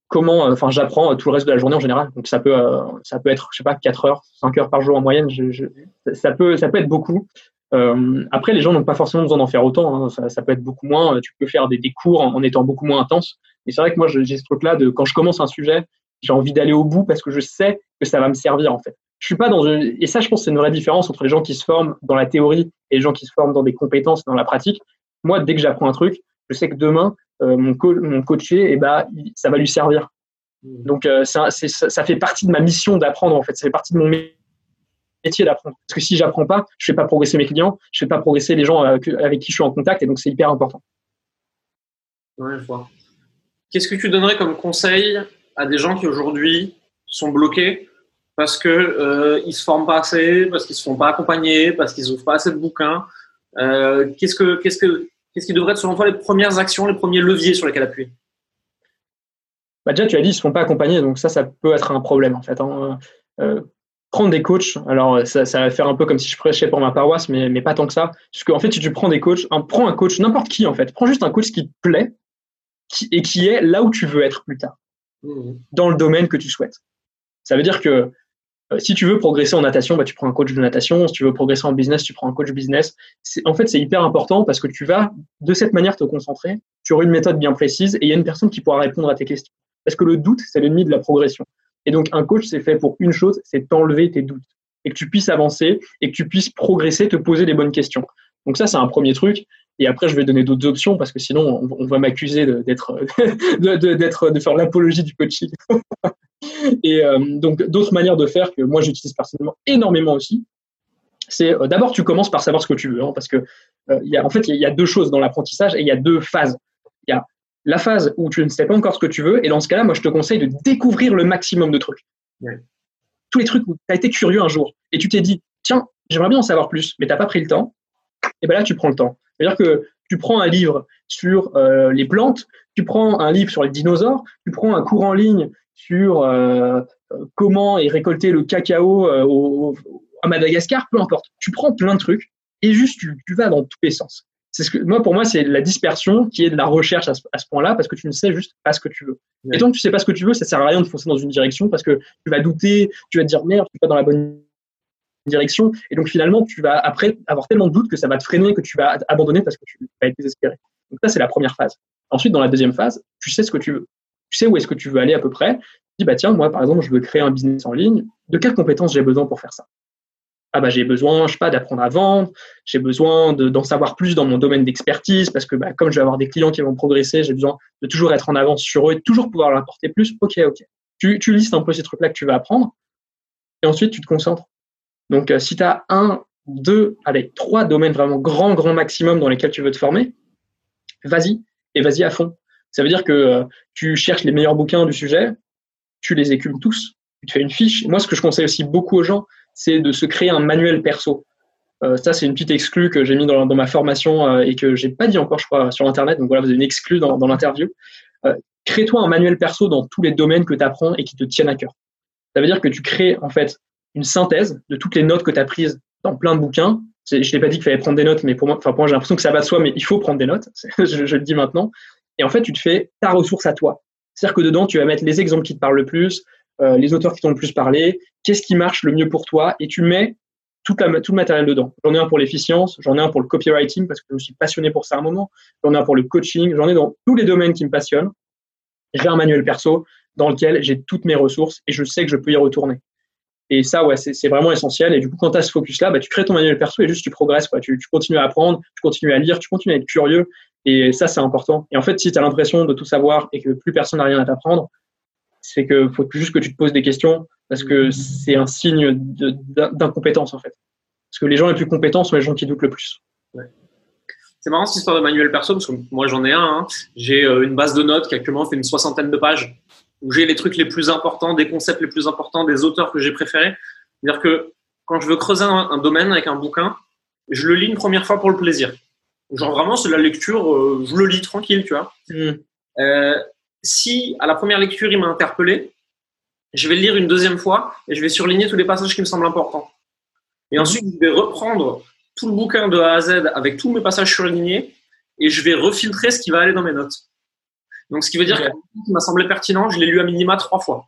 comment, enfin, j'apprends tout le reste de la journée en général. Donc ça peut, ça peut être, je sais pas, 4 heures, 5 heures par jour en moyenne. Ça peut, être beaucoup. Euh, après, les gens n'ont pas forcément besoin d'en faire autant. Hein. Ça, peut être beaucoup moins. Tu peux faire des, des cours en, en, étant beaucoup moins intense. Mais c'est vrai que moi, j'ai ce truc-là de quand je commence un sujet, j'ai envie d'aller au bout parce que je sais que ça va me servir en fait. Je suis pas dans une... et ça, je pense, c'est une vraie différence entre les gens qui se forment dans la théorie et les gens qui se forment dans des compétences, dans la pratique. Moi, dès que j'apprends un truc, je sais que demain, euh, mon, co mon coaché, eh ben, ça va lui servir. Mmh. Donc, euh, ça, ça fait partie de ma mission d'apprendre en fait. Ça fait partie de mon métier d'apprendre. Parce que si j'apprends pas, je fais pas progresser mes clients, je fais pas progresser les gens avec, euh, avec qui je suis en contact, et donc c'est hyper important. Ouais, je vois. Qu'est-ce que tu donnerais comme conseil à des gens qui aujourd'hui sont bloqués parce que euh, ils se forment pas assez, parce qu'ils se font pas accompagner, parce qu'ils ouvrent pas assez de bouquins euh, Qu'est-ce que qu'est-ce que qu'est-ce qui devrait être selon toi les premières actions, les premiers leviers sur lesquels appuyer? Bah déjà, tu as dit, ils se font pas accompagner, donc ça, ça peut être un problème en fait. Hein. Euh, prendre des coachs, alors ça, ça, va faire un peu comme si je prêchais pour ma paroisse, mais, mais pas tant que ça. Parce qu'en fait, si tu prends des coachs, un, prends un coach, n'importe qui en fait, prends juste un coach qui te plaît qui, et qui est là où tu veux être plus tard, mmh. dans le domaine que tu souhaites. Ça veut dire que si tu veux progresser en natation, bah, tu prends un coach de natation. Si tu veux progresser en business, tu prends un coach business. En fait, c'est hyper important parce que tu vas de cette manière te concentrer sur une méthode bien précise et il y a une personne qui pourra répondre à tes questions. Parce que le doute, c'est l'ennemi de la progression. Et donc, un coach, c'est fait pour une chose, c'est t'enlever tes doutes et que tu puisses avancer et que tu puisses progresser, te poser les bonnes questions. Donc ça, c'est un premier truc. Et après, je vais donner d'autres options parce que sinon, on, va m'accuser d'être, de, de faire l'apologie du coaching. et euh, donc, d'autres manières de faire que moi, j'utilise personnellement énormément aussi, c'est euh, d'abord, tu commences par savoir ce que tu veux, hein, parce que euh, y a, en fait, il y, a deux choses dans l'apprentissage et il y a deux phases. Il y a la phase où tu ne sais pas encore ce que tu veux, et dans ce cas-là, moi, je te conseille de découvrir le maximum de trucs. Tous les trucs où tu as été curieux un jour et tu t'es dit, tiens, j'aimerais bien en savoir plus, mais tu n'as pas pris le temps, et ben là, tu prends le temps. C'est-à-dire que tu prends un livre sur euh, les plantes, tu prends un livre sur les dinosaures, tu prends un cours en ligne sur euh, comment est récolté le cacao euh, au, à Madagascar, peu importe. Tu prends plein de trucs et juste tu, tu vas dans tous les sens. C'est ce que moi pour moi c'est la dispersion qui est de la recherche à ce, point-là parce que tu ne sais juste pas ce que tu veux. Ouais. Et tant que tu sais pas ce que tu veux, ça sert à rien de foncer dans une direction parce que tu vas douter, tu vas te dire merde, je suis pas dans la bonne direction. Et donc finalement, tu vas après avoir tellement de doutes que ça va te freiner, que tu vas abandonner parce que tu vas être désespéré. Donc ça, c'est la première phase. Ensuite, dans la deuxième phase, tu sais ce que tu veux. Sais où est-ce que tu veux aller à peu près. Tu dis, bah tiens, moi, par exemple, je veux créer un business en ligne. De quelles compétences j'ai besoin pour faire ça? Ah bah j'ai besoin, je sais pas, d'apprendre à vendre. J'ai besoin d'en savoir plus dans mon domaine d'expertise parce que bah, comme je vais avoir des clients qui vont progresser, j'ai besoin de toujours être en avance sur eux et toujours pouvoir leur apporter plus. Ok, ok. Tu, tu listes un peu ces trucs-là que tu vas apprendre. Et ensuite, tu te concentres donc, euh, si tu as un, deux, allez, trois domaines vraiment grand, grand maximum dans lesquels tu veux te former, vas-y et vas-y à fond. Ça veut dire que euh, tu cherches les meilleurs bouquins du sujet, tu les écumes tous, tu te fais une fiche. Moi, ce que je conseille aussi beaucoup aux gens, c'est de se créer un manuel perso. Euh, ça, c'est une petite exclue que j'ai mis dans, ma formation euh, et que j'ai pas dit encore, je crois, sur Internet. Donc voilà, vous avez une exclue dans, l'interview. Crée-toi un manuel perso dans tous les domaines que tu apprends et qui te tiennent à cœur. Ça veut dire que tu crées en fait une synthèse de toutes les notes que tu as prises dans plein de bouquins. Je t'ai pas dit qu'il fallait prendre des notes, mais pour moi, enfin pour moi j'ai l'impression que ça va de soi, mais il faut prendre des notes. je, le dis maintenant. Et en fait, tu te fais ta ressource à toi. C'est-à-dire que dedans, tu vas mettre les exemples qui te parlent le plus, euh, les auteurs qui t'ont le plus parlé, qu'est-ce qui marche le mieux pour toi, et tu mets tout le matériel dedans. J'en ai un pour l'efficience, j'en ai un pour le copywriting parce que je me suis passionné pour ça à un moment, j'en ai un pour le coaching, j'en ai dans tous les domaines qui me passionnent. J'ai un manuel perso dans lequel j'ai toutes mes ressources et je sais que je peux y retourner. Et ça, ouais, c'est vraiment essentiel. Et du coup, quand tu as ce focus-là, bah, tu crées ton manuel perso et juste tu progresses. Quoi. Tu, continues à apprendre, tu continues à lire, tu continues à être curieux. Et ça, c'est important. Et en fait, si tu as l'impression de tout savoir et que plus personne n'a rien à t'apprendre, c'est que faut juste que tu te poses des questions parce que c'est un signe d'incompétence, en fait. Parce que les gens les plus compétents sont les gens qui doutent le plus. C'est marrant cette histoire de manuel perso, parce que moi j'en ai un. Hein. J'ai euh, une base de notes qui actuellement fait une soixantaine de pages, où j'ai les trucs les plus importants, des concepts les plus importants, des auteurs que j'ai préférés. C'est-à-dire que quand je veux creuser un, domaine avec un bouquin, je le lis une première fois pour le plaisir. Genre vraiment, c'est la lecture, euh, je le lis tranquille, tu vois. Mm. Euh, si à la première lecture, il m'a interpellé, je vais le lire une deuxième fois et je vais surligner tous les passages qui me semblent importants. Et ensuite, je vais reprendre tout le bouquin de A à Z avec tous mes passages surlignés et je vais refiltrer ce qui va aller dans mes notes. Donc, ce qui veut dire que qui m'a semblé pertinent, je l'ai lu à minima trois fois.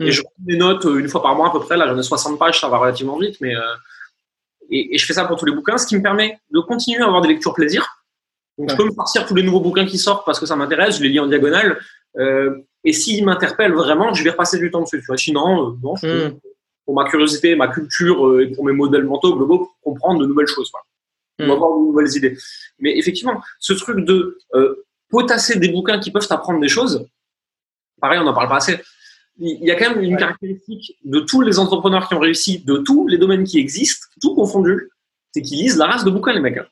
Et hmm. je prends mes notes euh, une fois par mois à peu près. Là, j'en ai 60 pages, ça va relativement vite, mais euh, et, je fais ça pour tous les bouquins, ce qui me permet de continuer à avoir des lectures plaisir. Donc, je peux me farcir tous les nouveaux bouquins qui sortent parce que ça m'intéresse, je les lis en diagonale. Euh, et s'ils m'interpellent vraiment, je vais repasser du temps dessus. Sinon, non, je hmm pour ma curiosité, ma culture euh, et pour mes modèles mentaux globaux pour comprendre de nouvelles choses. Quoi. On va avoir de nouvelles idées. Mais effectivement, ce truc de euh, potasser des bouquins qui peuvent t'apprendre des choses, pareil, on n'en parle pas assez. Il y a quand même une caractéristique de tous les entrepreneurs qui ont réussi, de tous les domaines qui existent, tout confondu, c'est qu'ils lisent la race de bouquins, les mecs. Hein.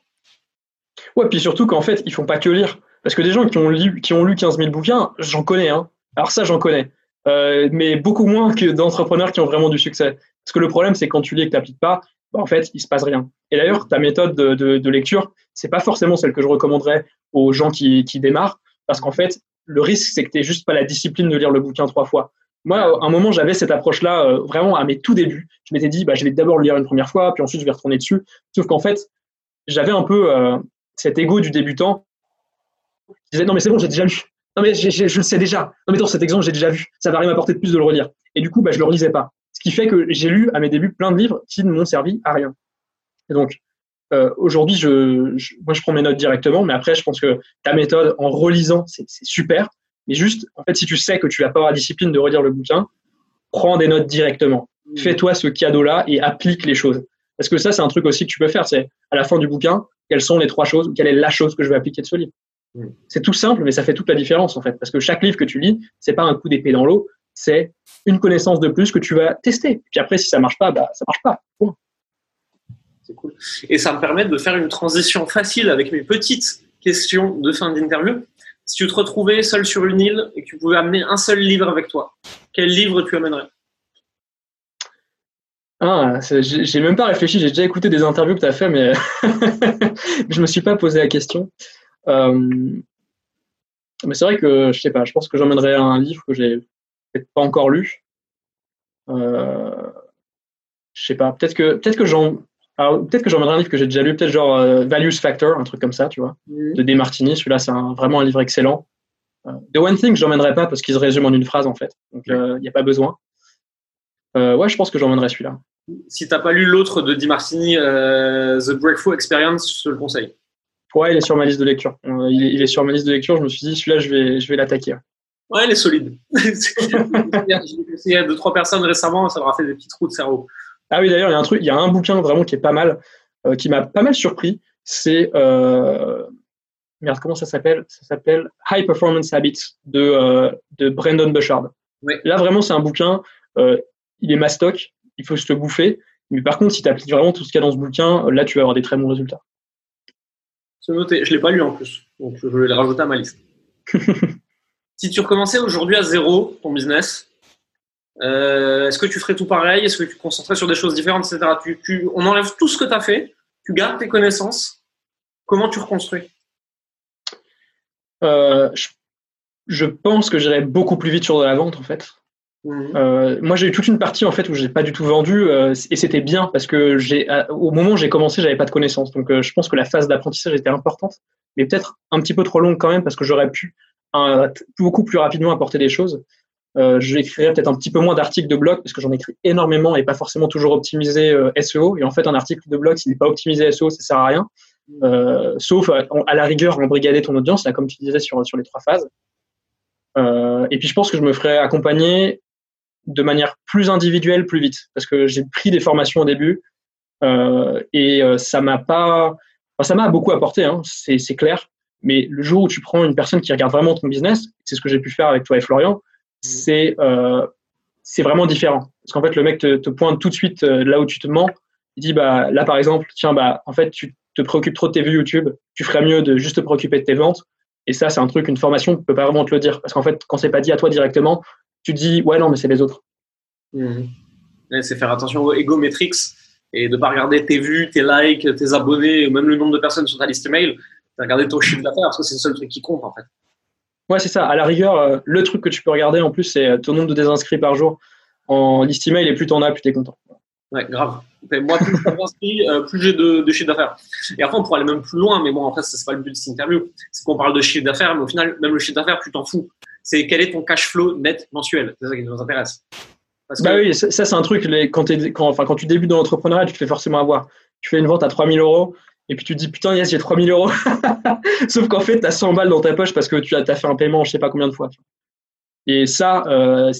Ouais, puis surtout qu'en fait, ils font pas que lire. Parce que des gens qui ont lu, qui ont lu 15 000 bouquins, j'en connais. Hein. Alors ça, j'en connais. Euh, mais beaucoup moins que d'entrepreneurs qui ont vraiment du succès. Parce que le problème, c'est quand tu lis et que tu n'appliques pas, bah, en fait, il se passe rien. Et d'ailleurs, ta méthode de, de, de lecture, c'est pas forcément celle que je recommanderais aux gens qui, qui démarrent, parce qu'en fait, le risque, c'est que tu n'aies juste pas la discipline de lire le bouquin trois fois. Moi, à un moment, j'avais cette approche-là euh, vraiment à mes tout débuts. Je m'étais dit, bah, je vais d'abord le lire une première fois, puis ensuite je vais retourner dessus. Sauf qu'en fait, j'avais un peu euh, cet ego du débutant. Je disais, non, mais c'est bon, j'ai déjà lu. Non, mais je le sais déjà. Non, mais dans cet exemple, j'ai déjà vu. Ça va rien m'apporter de plus de le relire. Et du coup, bah, je le relisais pas. Ce qui fait que j'ai lu à mes débuts plein de livres qui ne m'ont servi à rien. Et donc, euh, aujourd'hui, je, moi, je prends mes notes directement, mais après, je pense que ta méthode en relisant, c'est super. Mais juste, en fait, si tu sais que tu n'as pas la discipline de relire le bouquin, prends des notes directement. Mmh. Fais-toi ce cadeau-là et applique les choses. Parce que ça, c'est un truc aussi que tu peux faire. C'est à la fin du bouquin, quelles sont les trois choses, ou quelle est la chose que je vais appliquer de ce livre. Mm. C'est tout simple, mais ça fait toute la différence en fait, parce que chaque livre que tu lis, c'est pas un coup d'épée dans l'eau, c'est une connaissance de plus que tu vas tester. Puis après, si ça marche pas, bah ça marche pas. C'est cool. Et ça me permet de faire une transition facile avec mes petites questions de fin d'interview. Si tu te retrouvais seul sur une île et que tu pouvais amener un seul livre avec toi, quel livre tu amènerais? Ah, j'ai même pas réfléchi, j'ai déjà écouté des interviews que tu as fait, mais je me suis pas posé la question. Euh, mais c'est vrai que je sais pas, je pense que j'emmènerais un livre que j'ai peut-être pas encore lu. Euh, je sais pas, peut-être que peut-être que j'en peut-être que j'emmènerai un livre que j'ai déjà lu, peut-être genre euh, Values Factor, un truc comme ça, tu vois, de Demartini. Celui-là, c'est vraiment un livre excellent. The One Thing, j'emmènerai pas parce qu'il se résume en une phrase en fait, donc il n'y a pas besoin. ouais, je pense que j'emmènerai celui-là. Si t'as pas lu l'autre de Demartini, The Breakthrough Experience, je te le conseille. Ouais, il est sur ma liste de lecture. Euh, il est, sur ma liste de lecture. Je me suis dit, celui-là, je vais, je vais l'attaquer. Ouais, il est solide. J'ai essayé à deux, trois personnes récemment, ça leur a fait des petits trous de cerveau. Ah oui, d'ailleurs, il y a un truc, il y a un bouquin vraiment qui est pas mal, euh, qui m'a pas mal surpris. C'est euh, merde, comment ça s'appelle? Ça s'appelle High Performance Habits de, de Brandon Bushard. Là, vraiment, c'est un bouquin. il est mastoc, il faut se le bouffer. Mais par contre, si tu appliques vraiment tout ce qu'il y a dans ce bouquin, là, tu vas avoir des très bons résultats. C'est noté. Je ne l'ai pas lu en plus. Donc, je vais le rajouter à ma liste. si tu recommençais aujourd'hui à zéro ton business, euh, est-ce que tu ferais tout pareil? Est-ce que tu te concentrais sur des choses différentes, etc. Tu, on enlève tout ce que tu as fait, tu gardes tes connaissances. Comment tu reconstruis? Euh, je, je, pense que j'irais beaucoup plus vite sur de la vente, en fait. Mhm. Euh, moi, j'ai eu toute une partie en fait où j'ai pas du tout vendu euh, et c'était bien parce que j'ai, au moment où j'ai commencé, j'avais pas de connaissances. Donc, euh, je pense que la phase d'apprentissage était importante, mais peut-être un petit peu trop longue quand même parce que j'aurais pu beaucoup plus rapidement apporter des choses. J'écrirais peut-être un petit peu moins d'articles de blog parce que j'en écris énormément et pas forcément toujours optimisé SEO. Et en fait, un article de blog, s'il n'est pas optimisé SEO, ça sert à rien. sauf à, la rigueur embrigader ton audience, là, comme tu disais sur, sur les trois phases. et puis je pense que je me ferais accompagner de manière plus individuelle plus vite parce que j'ai pris des formations au début euh, et euh, ça m'a pas ça m'a beaucoup apporté hein, c'est clair mais le jour où tu prends une personne qui regarde vraiment ton business c'est ce que j'ai pu faire avec toi et Florian c'est euh, c'est vraiment différent parce qu'en fait le mec te, te, pointe tout de suite là où tu te mens Il dit, bah, là, par exemple, tiens, bah, en fait, tu te préoccupes trop de tes vues YouTube, tu ferais mieux de juste te préoccuper de tes ventes. Et ça, c'est un truc, une formation ne peut pas vraiment te le dire. Parce qu'en fait, quand c'est pas dit à toi directement, tu te dis, ouais, non, mais c'est les autres. Mmh. C'est faire attention aux ego metrics et de pas regarder tes vues, tes likes, tes abonnés, ou même le nombre de personnes sur ta liste mail. Regarder ton chiffre d'affaires parce que c'est le seul truc qui compte, en fait. Ouais, c'est ça. À la rigueur, euh, le truc que tu peux regarder en plus, c'est ton nombre de désinscrits par jour en liste email et plus t'en as, plus t'es content. Ouais, grave. Moi, plus je euh, plus j'ai de, de, chiffre d'affaires. Et après, on pourrait aller même plus loin, mais bon, en fait, c'est pas le but de cette interview. C'est qu'on parle de chiffre d'affaires, mais au final, même le chiffre d'affaires, tu t'en fous. C'est quel est ton cash flow net mensuel? C'est ça qui nous intéresse. Bah oui, ça, c'est un truc, quand, quand, enfin, quand tu débutes dans l'entrepreneuriat, tu te fais forcément avoir. Tu fais une vente à 3000 euros, et puis tu te dis, putain, yes, j'ai 3000 euros. Sauf qu'en fait, tu as 100 balles dans ta poche parce que tu as, fait un paiement, je sais pas combien de fois. Et ça, euh,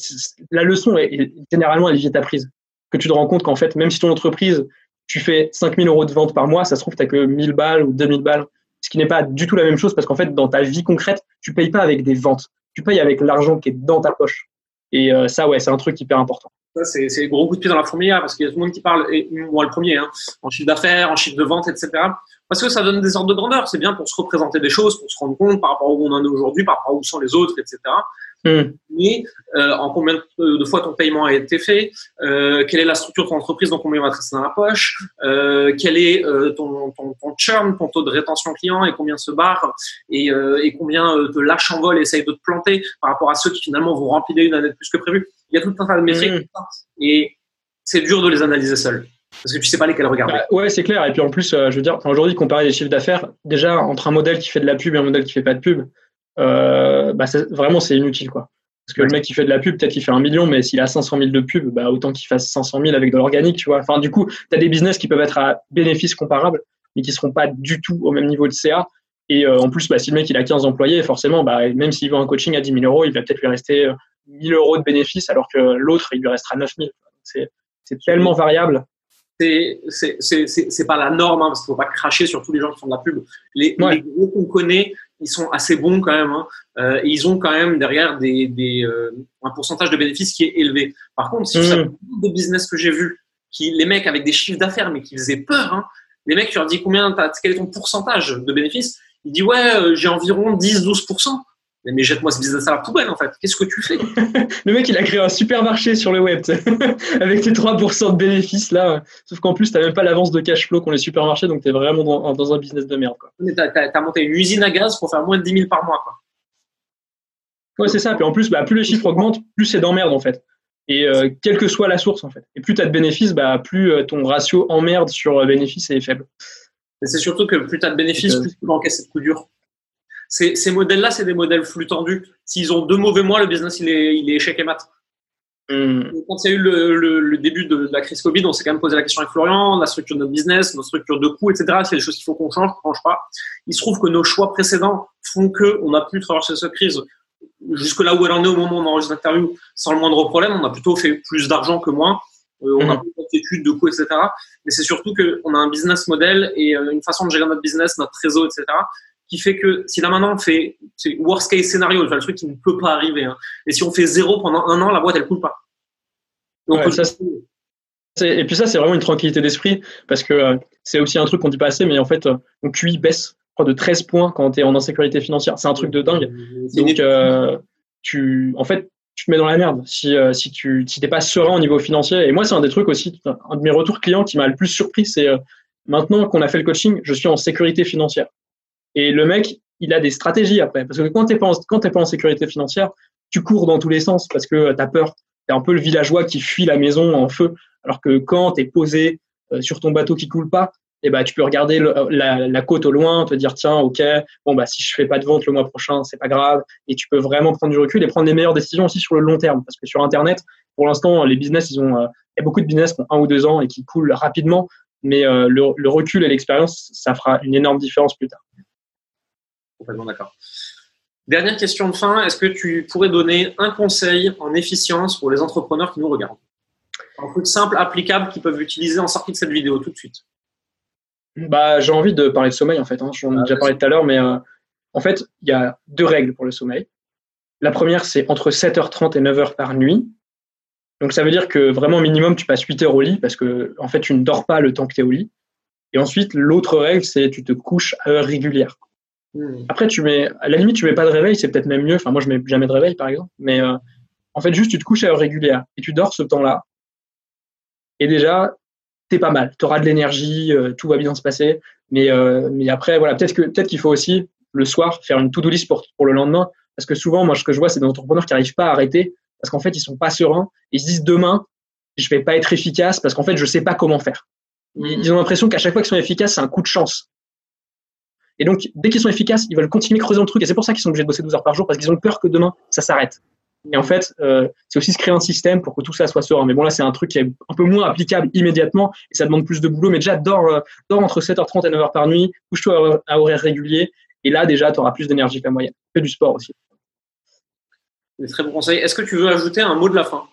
la leçon, est, généralement, elle vient ta prise. Que tu te rends compte qu'en fait, même si ton entreprise, tu fais 5000 euros de vente par mois, ça se trouve, tu n'as que 1000 balles ou 2000 balles. Ce qui n'est pas du tout la même chose parce qu'en fait, dans ta vie concrète, tu payes pas avec des ventes. Tu payes avec l'argent qui est dans ta poche. Et euh, ça, ouais, c'est un truc hyper important. Ça, c'est gros coup de pied dans la fourmilière parce qu'il y a tout le monde qui parle, et moi le premier, hein, en chiffre d'affaires, en chiffre de vente, etc. Parce que ça donne des ordres de grandeur. C'est bien pour se représenter des choses, pour se rendre compte par rapport à où on en est aujourd'hui, par rapport à où sont les autres, etc. Mais euh, en combien de fois ton paiement a été fait euh, Quelle est la structure de ton entreprise Donc combien va te rester dans la poche euh, Quel est ton, ton, ton, churn, ton taux de rétention client et combien se barre et, et combien te lâche en vol et essaye de te planter par rapport à ceux qui finalement vont remplir une année de plus que prévu Il y a tout un tas de métriques hmm. et c'est dur de les analyser seul. Parce que tu sais pas lesquels regarder. Bah, ouais, c'est clair. Et puis en plus, je veux dire, aujourd'hui, comparer les chiffres d'affaires, déjà entre un modèle qui fait de la pub et un modèle qui fait pas de pub, euh, bah vraiment c'est inutile quoi. Parce que le mec qui fait de la pub, peut-être qu'il fait un million, mais s'il a 500 000 de pub, bah autant qu'il fasse 500 000 avec de l'organique, tu vois. Enfin, du coup, tu as des business qui peuvent être à bénéfices comparables, mais qui seront pas du tout au même niveau de CA. Et euh, en plus, bah, si le mec il a 15 employés, forcément, bah, même s'il vend un coaching à 10 000 euros, il va peut-être lui rester 1000 euh, euros de bénéfices, alors que l'autre, il lui restera 9 000. C'est tellement variable. C'est pas la norme, hein, parce qu'il faut pas cracher sur tous les gens qui font de la pub. Les, les gros qu'on connaît, ils sont assez bons quand même. Hein. Euh, et ils ont quand même derrière des, des euh, un pourcentage de bénéfices qui est élevé. Par contre, si mmh. beaucoup de business que j'ai vu, qui les mecs avec des chiffres d'affaires mais qui faisaient peur, hein, les mecs tu leur dis combien, quel est ton pourcentage de bénéfices, ils disent ouais euh, j'ai environ 10-12% mais jette-moi ce business à la poubelle en fait. Qu'est-ce que tu fais? Le mec, il a créé un supermarché sur le web avec tes 3% de bénéfices là. Sauf qu'en plus, tu n'as même pas l'avance de cash flow qu'ont les supermarchés, donc tu es vraiment dans, un business de merde. Tu as, monté une usine à gaz pour faire moins de 10 000 par mois. Quoi. Ouais, c'est ça. Puis en plus, bah, plus les chiffres augmentent, plus c'est d'emmerde en fait. Et euh, quelle que soit la source en fait. Et plus tu as de bénéfices, bah, plus euh, ton ratio emmerde sur euh, bénéfices est faible. c'est surtout que plus tu as de bénéfices, plus tu vas encaisser de coups durs ces, modèles-là, c'est des modèles flux tendus. S'ils ont deux mauvais mois, le business, il est, il est échec et mat. Hmm. Quand il y a eu le, début de, la crise Covid, on s'est quand même posé la question avec Florian, la structure de notre business, notre structure de coûts, etc. A des choses qu'il faut qu'on change, on ne change pas. Il se trouve que nos choix précédents font qu'on a pu traverser cette crise jusque là où elle en est au moment où on enregistre l'interview sans le moindre problème. On a plutôt fait plus d'argent que moins. Euh, on a hmm. plus d'études, de coûts, etc. Mais c'est surtout qu'on a un business model et euh, une façon de gérer notre business, notre réseau, etc qui fait que si là maintenant on fait worst case scénario, le truc qui ne peut pas arriver, hein. et si on fait zéro pendant un an, la boîte elle coule pas. et puis ça c'est vraiment une tranquillité d'esprit parce que euh, c'est aussi un truc qu'on dit pas assez, mais en fait mon QI baisse de 13 points quand tu es en insécurité financière. C'est un truc de dingue. Donc euh, tu, en fait, tu te mets dans la merde si, euh, si tu si t'es pas serein au niveau financier. Et moi, c'est un des trucs aussi, un de mes retours clients qui m'a le plus surpris, c'est maintenant qu'on a fait le coaching, je suis en sécurité financière. Et le mec, il a des stratégies après. Parce que quand tu n'es pas, pas, en sécurité financière, tu cours dans tous les sens parce que tu as peur. Tu es un peu le villageois qui fuit la maison en feu. Alors que quand tu es posé euh, sur ton bateau qui coule pas, eh ben, tu peux regarder la, la, côte au loin, te dire tiens, ok, bon bah si je fais pas de vente le mois prochain, c'est pas grave, et tu peux vraiment prendre du recul et prendre les meilleures décisions aussi sur le long terme, parce que sur Internet, pour l'instant, les business, ils ont, euh, il y a beaucoup de business qui ont un ou deux ans et qui coulent rapidement, mais euh, le, le recul et l'expérience, ça fera une énorme différence plus tard complètement d'accord. Dernière question de fin, est-ce que tu pourrais donner un conseil en efficience pour les entrepreneurs qui nous regardent? Un truc simple, applicable, qu'ils peuvent utiliser en sortie de cette vidéo tout de suite. Bah, j'ai envie de parler de sommeil en fait. Hein. J'en ai ah, déjà parlé tout à l'heure, mais euh, en fait, il y a deux règles pour le sommeil. La première, c'est entre 7h30 et 9h par nuit. Donc ça veut dire que vraiment minimum tu passes 8 heures au lit parce que en fait tu ne dors pas le temps que tu es au lit. Et ensuite l'autre règle c'est tu te couches à heure régulière. Hmm. Après tu mets à la limite tu mets pas de réveil, c'est peut-être même mieux. Enfin moi je mets jamais de réveil par exemple, mais euh, en fait juste tu te couches à heure régulière et tu dors ce temps-là. Et déjà t'es pas mal, tu auras de l'énergie, euh, tout va bien se passer. Mais euh, mais après voilà peut-être que peut-être qu'il faut aussi le soir faire une to-do list pour pour le lendemain parce que souvent moi ce que je vois c'est des entrepreneurs qui n'arrivent pas à arrêter parce qu'en fait, ils sont pas sereins. Ils se disent demain, je vais pas être efficace parce qu'en fait, je sais pas comment faire. Ils ont l'impression qu'à chaque fois qu'ils sont efficaces, c'est un coup de chance. Et donc, dès qu'ils sont efficaces, ils veulent continuer creuser le truc. Et c'est pour ça qu'ils sont obligés de bosser 12 heures par jour parce qu'ils ont peur que demain, ça s'arrête. Et en fait, euh, c'est aussi se créer un système pour que tout ça soit serein. Mais bon, là, c'est un truc qui est un peu moins applicable immédiatement et ça demande plus de boulot. Mais déjà, dors, euh, dors entre 7h30 et 9h par nuit, couche-toi à horaire régulier. Et là, déjà, tu auras plus d'énergie que la moyenne. Fais du sport aussi. Des très bons conseils. Est-ce que tu veux ajouter un mot de la fin?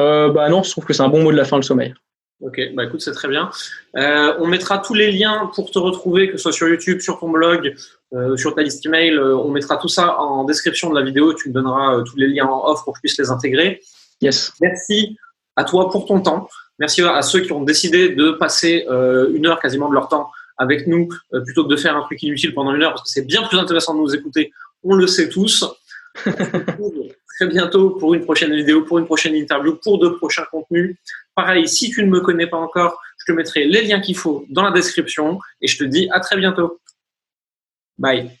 Euh, Bah non, je trouve que c'est un bon mot de la fin, le sommeil. Ok, bah écoute, c'est très bien. Euh, on mettra tous les liens pour te retrouver, que ce soit sur YouTube, sur ton blog, euh, sur ta liste email. on mettra tout ça en description de la vidéo. Tu me donneras tous les liens en off pour que je puisse les intégrer. Yes. Merci à toi pour ton temps. Merci à ceux qui ont décidé de passer une heure quasiment de leur temps avec nous plutôt que de faire un truc inutile pendant une heure parce que c'est bien plus intéressant de nous écouter. On le sait tous très bientôt pour une prochaine vidéo, pour une prochaine interview, pour de prochains contenus. Pareil, si tu ne me connais pas encore, je te mettrai les liens qu'il faut dans la description et je te dis à très bientôt. Bye.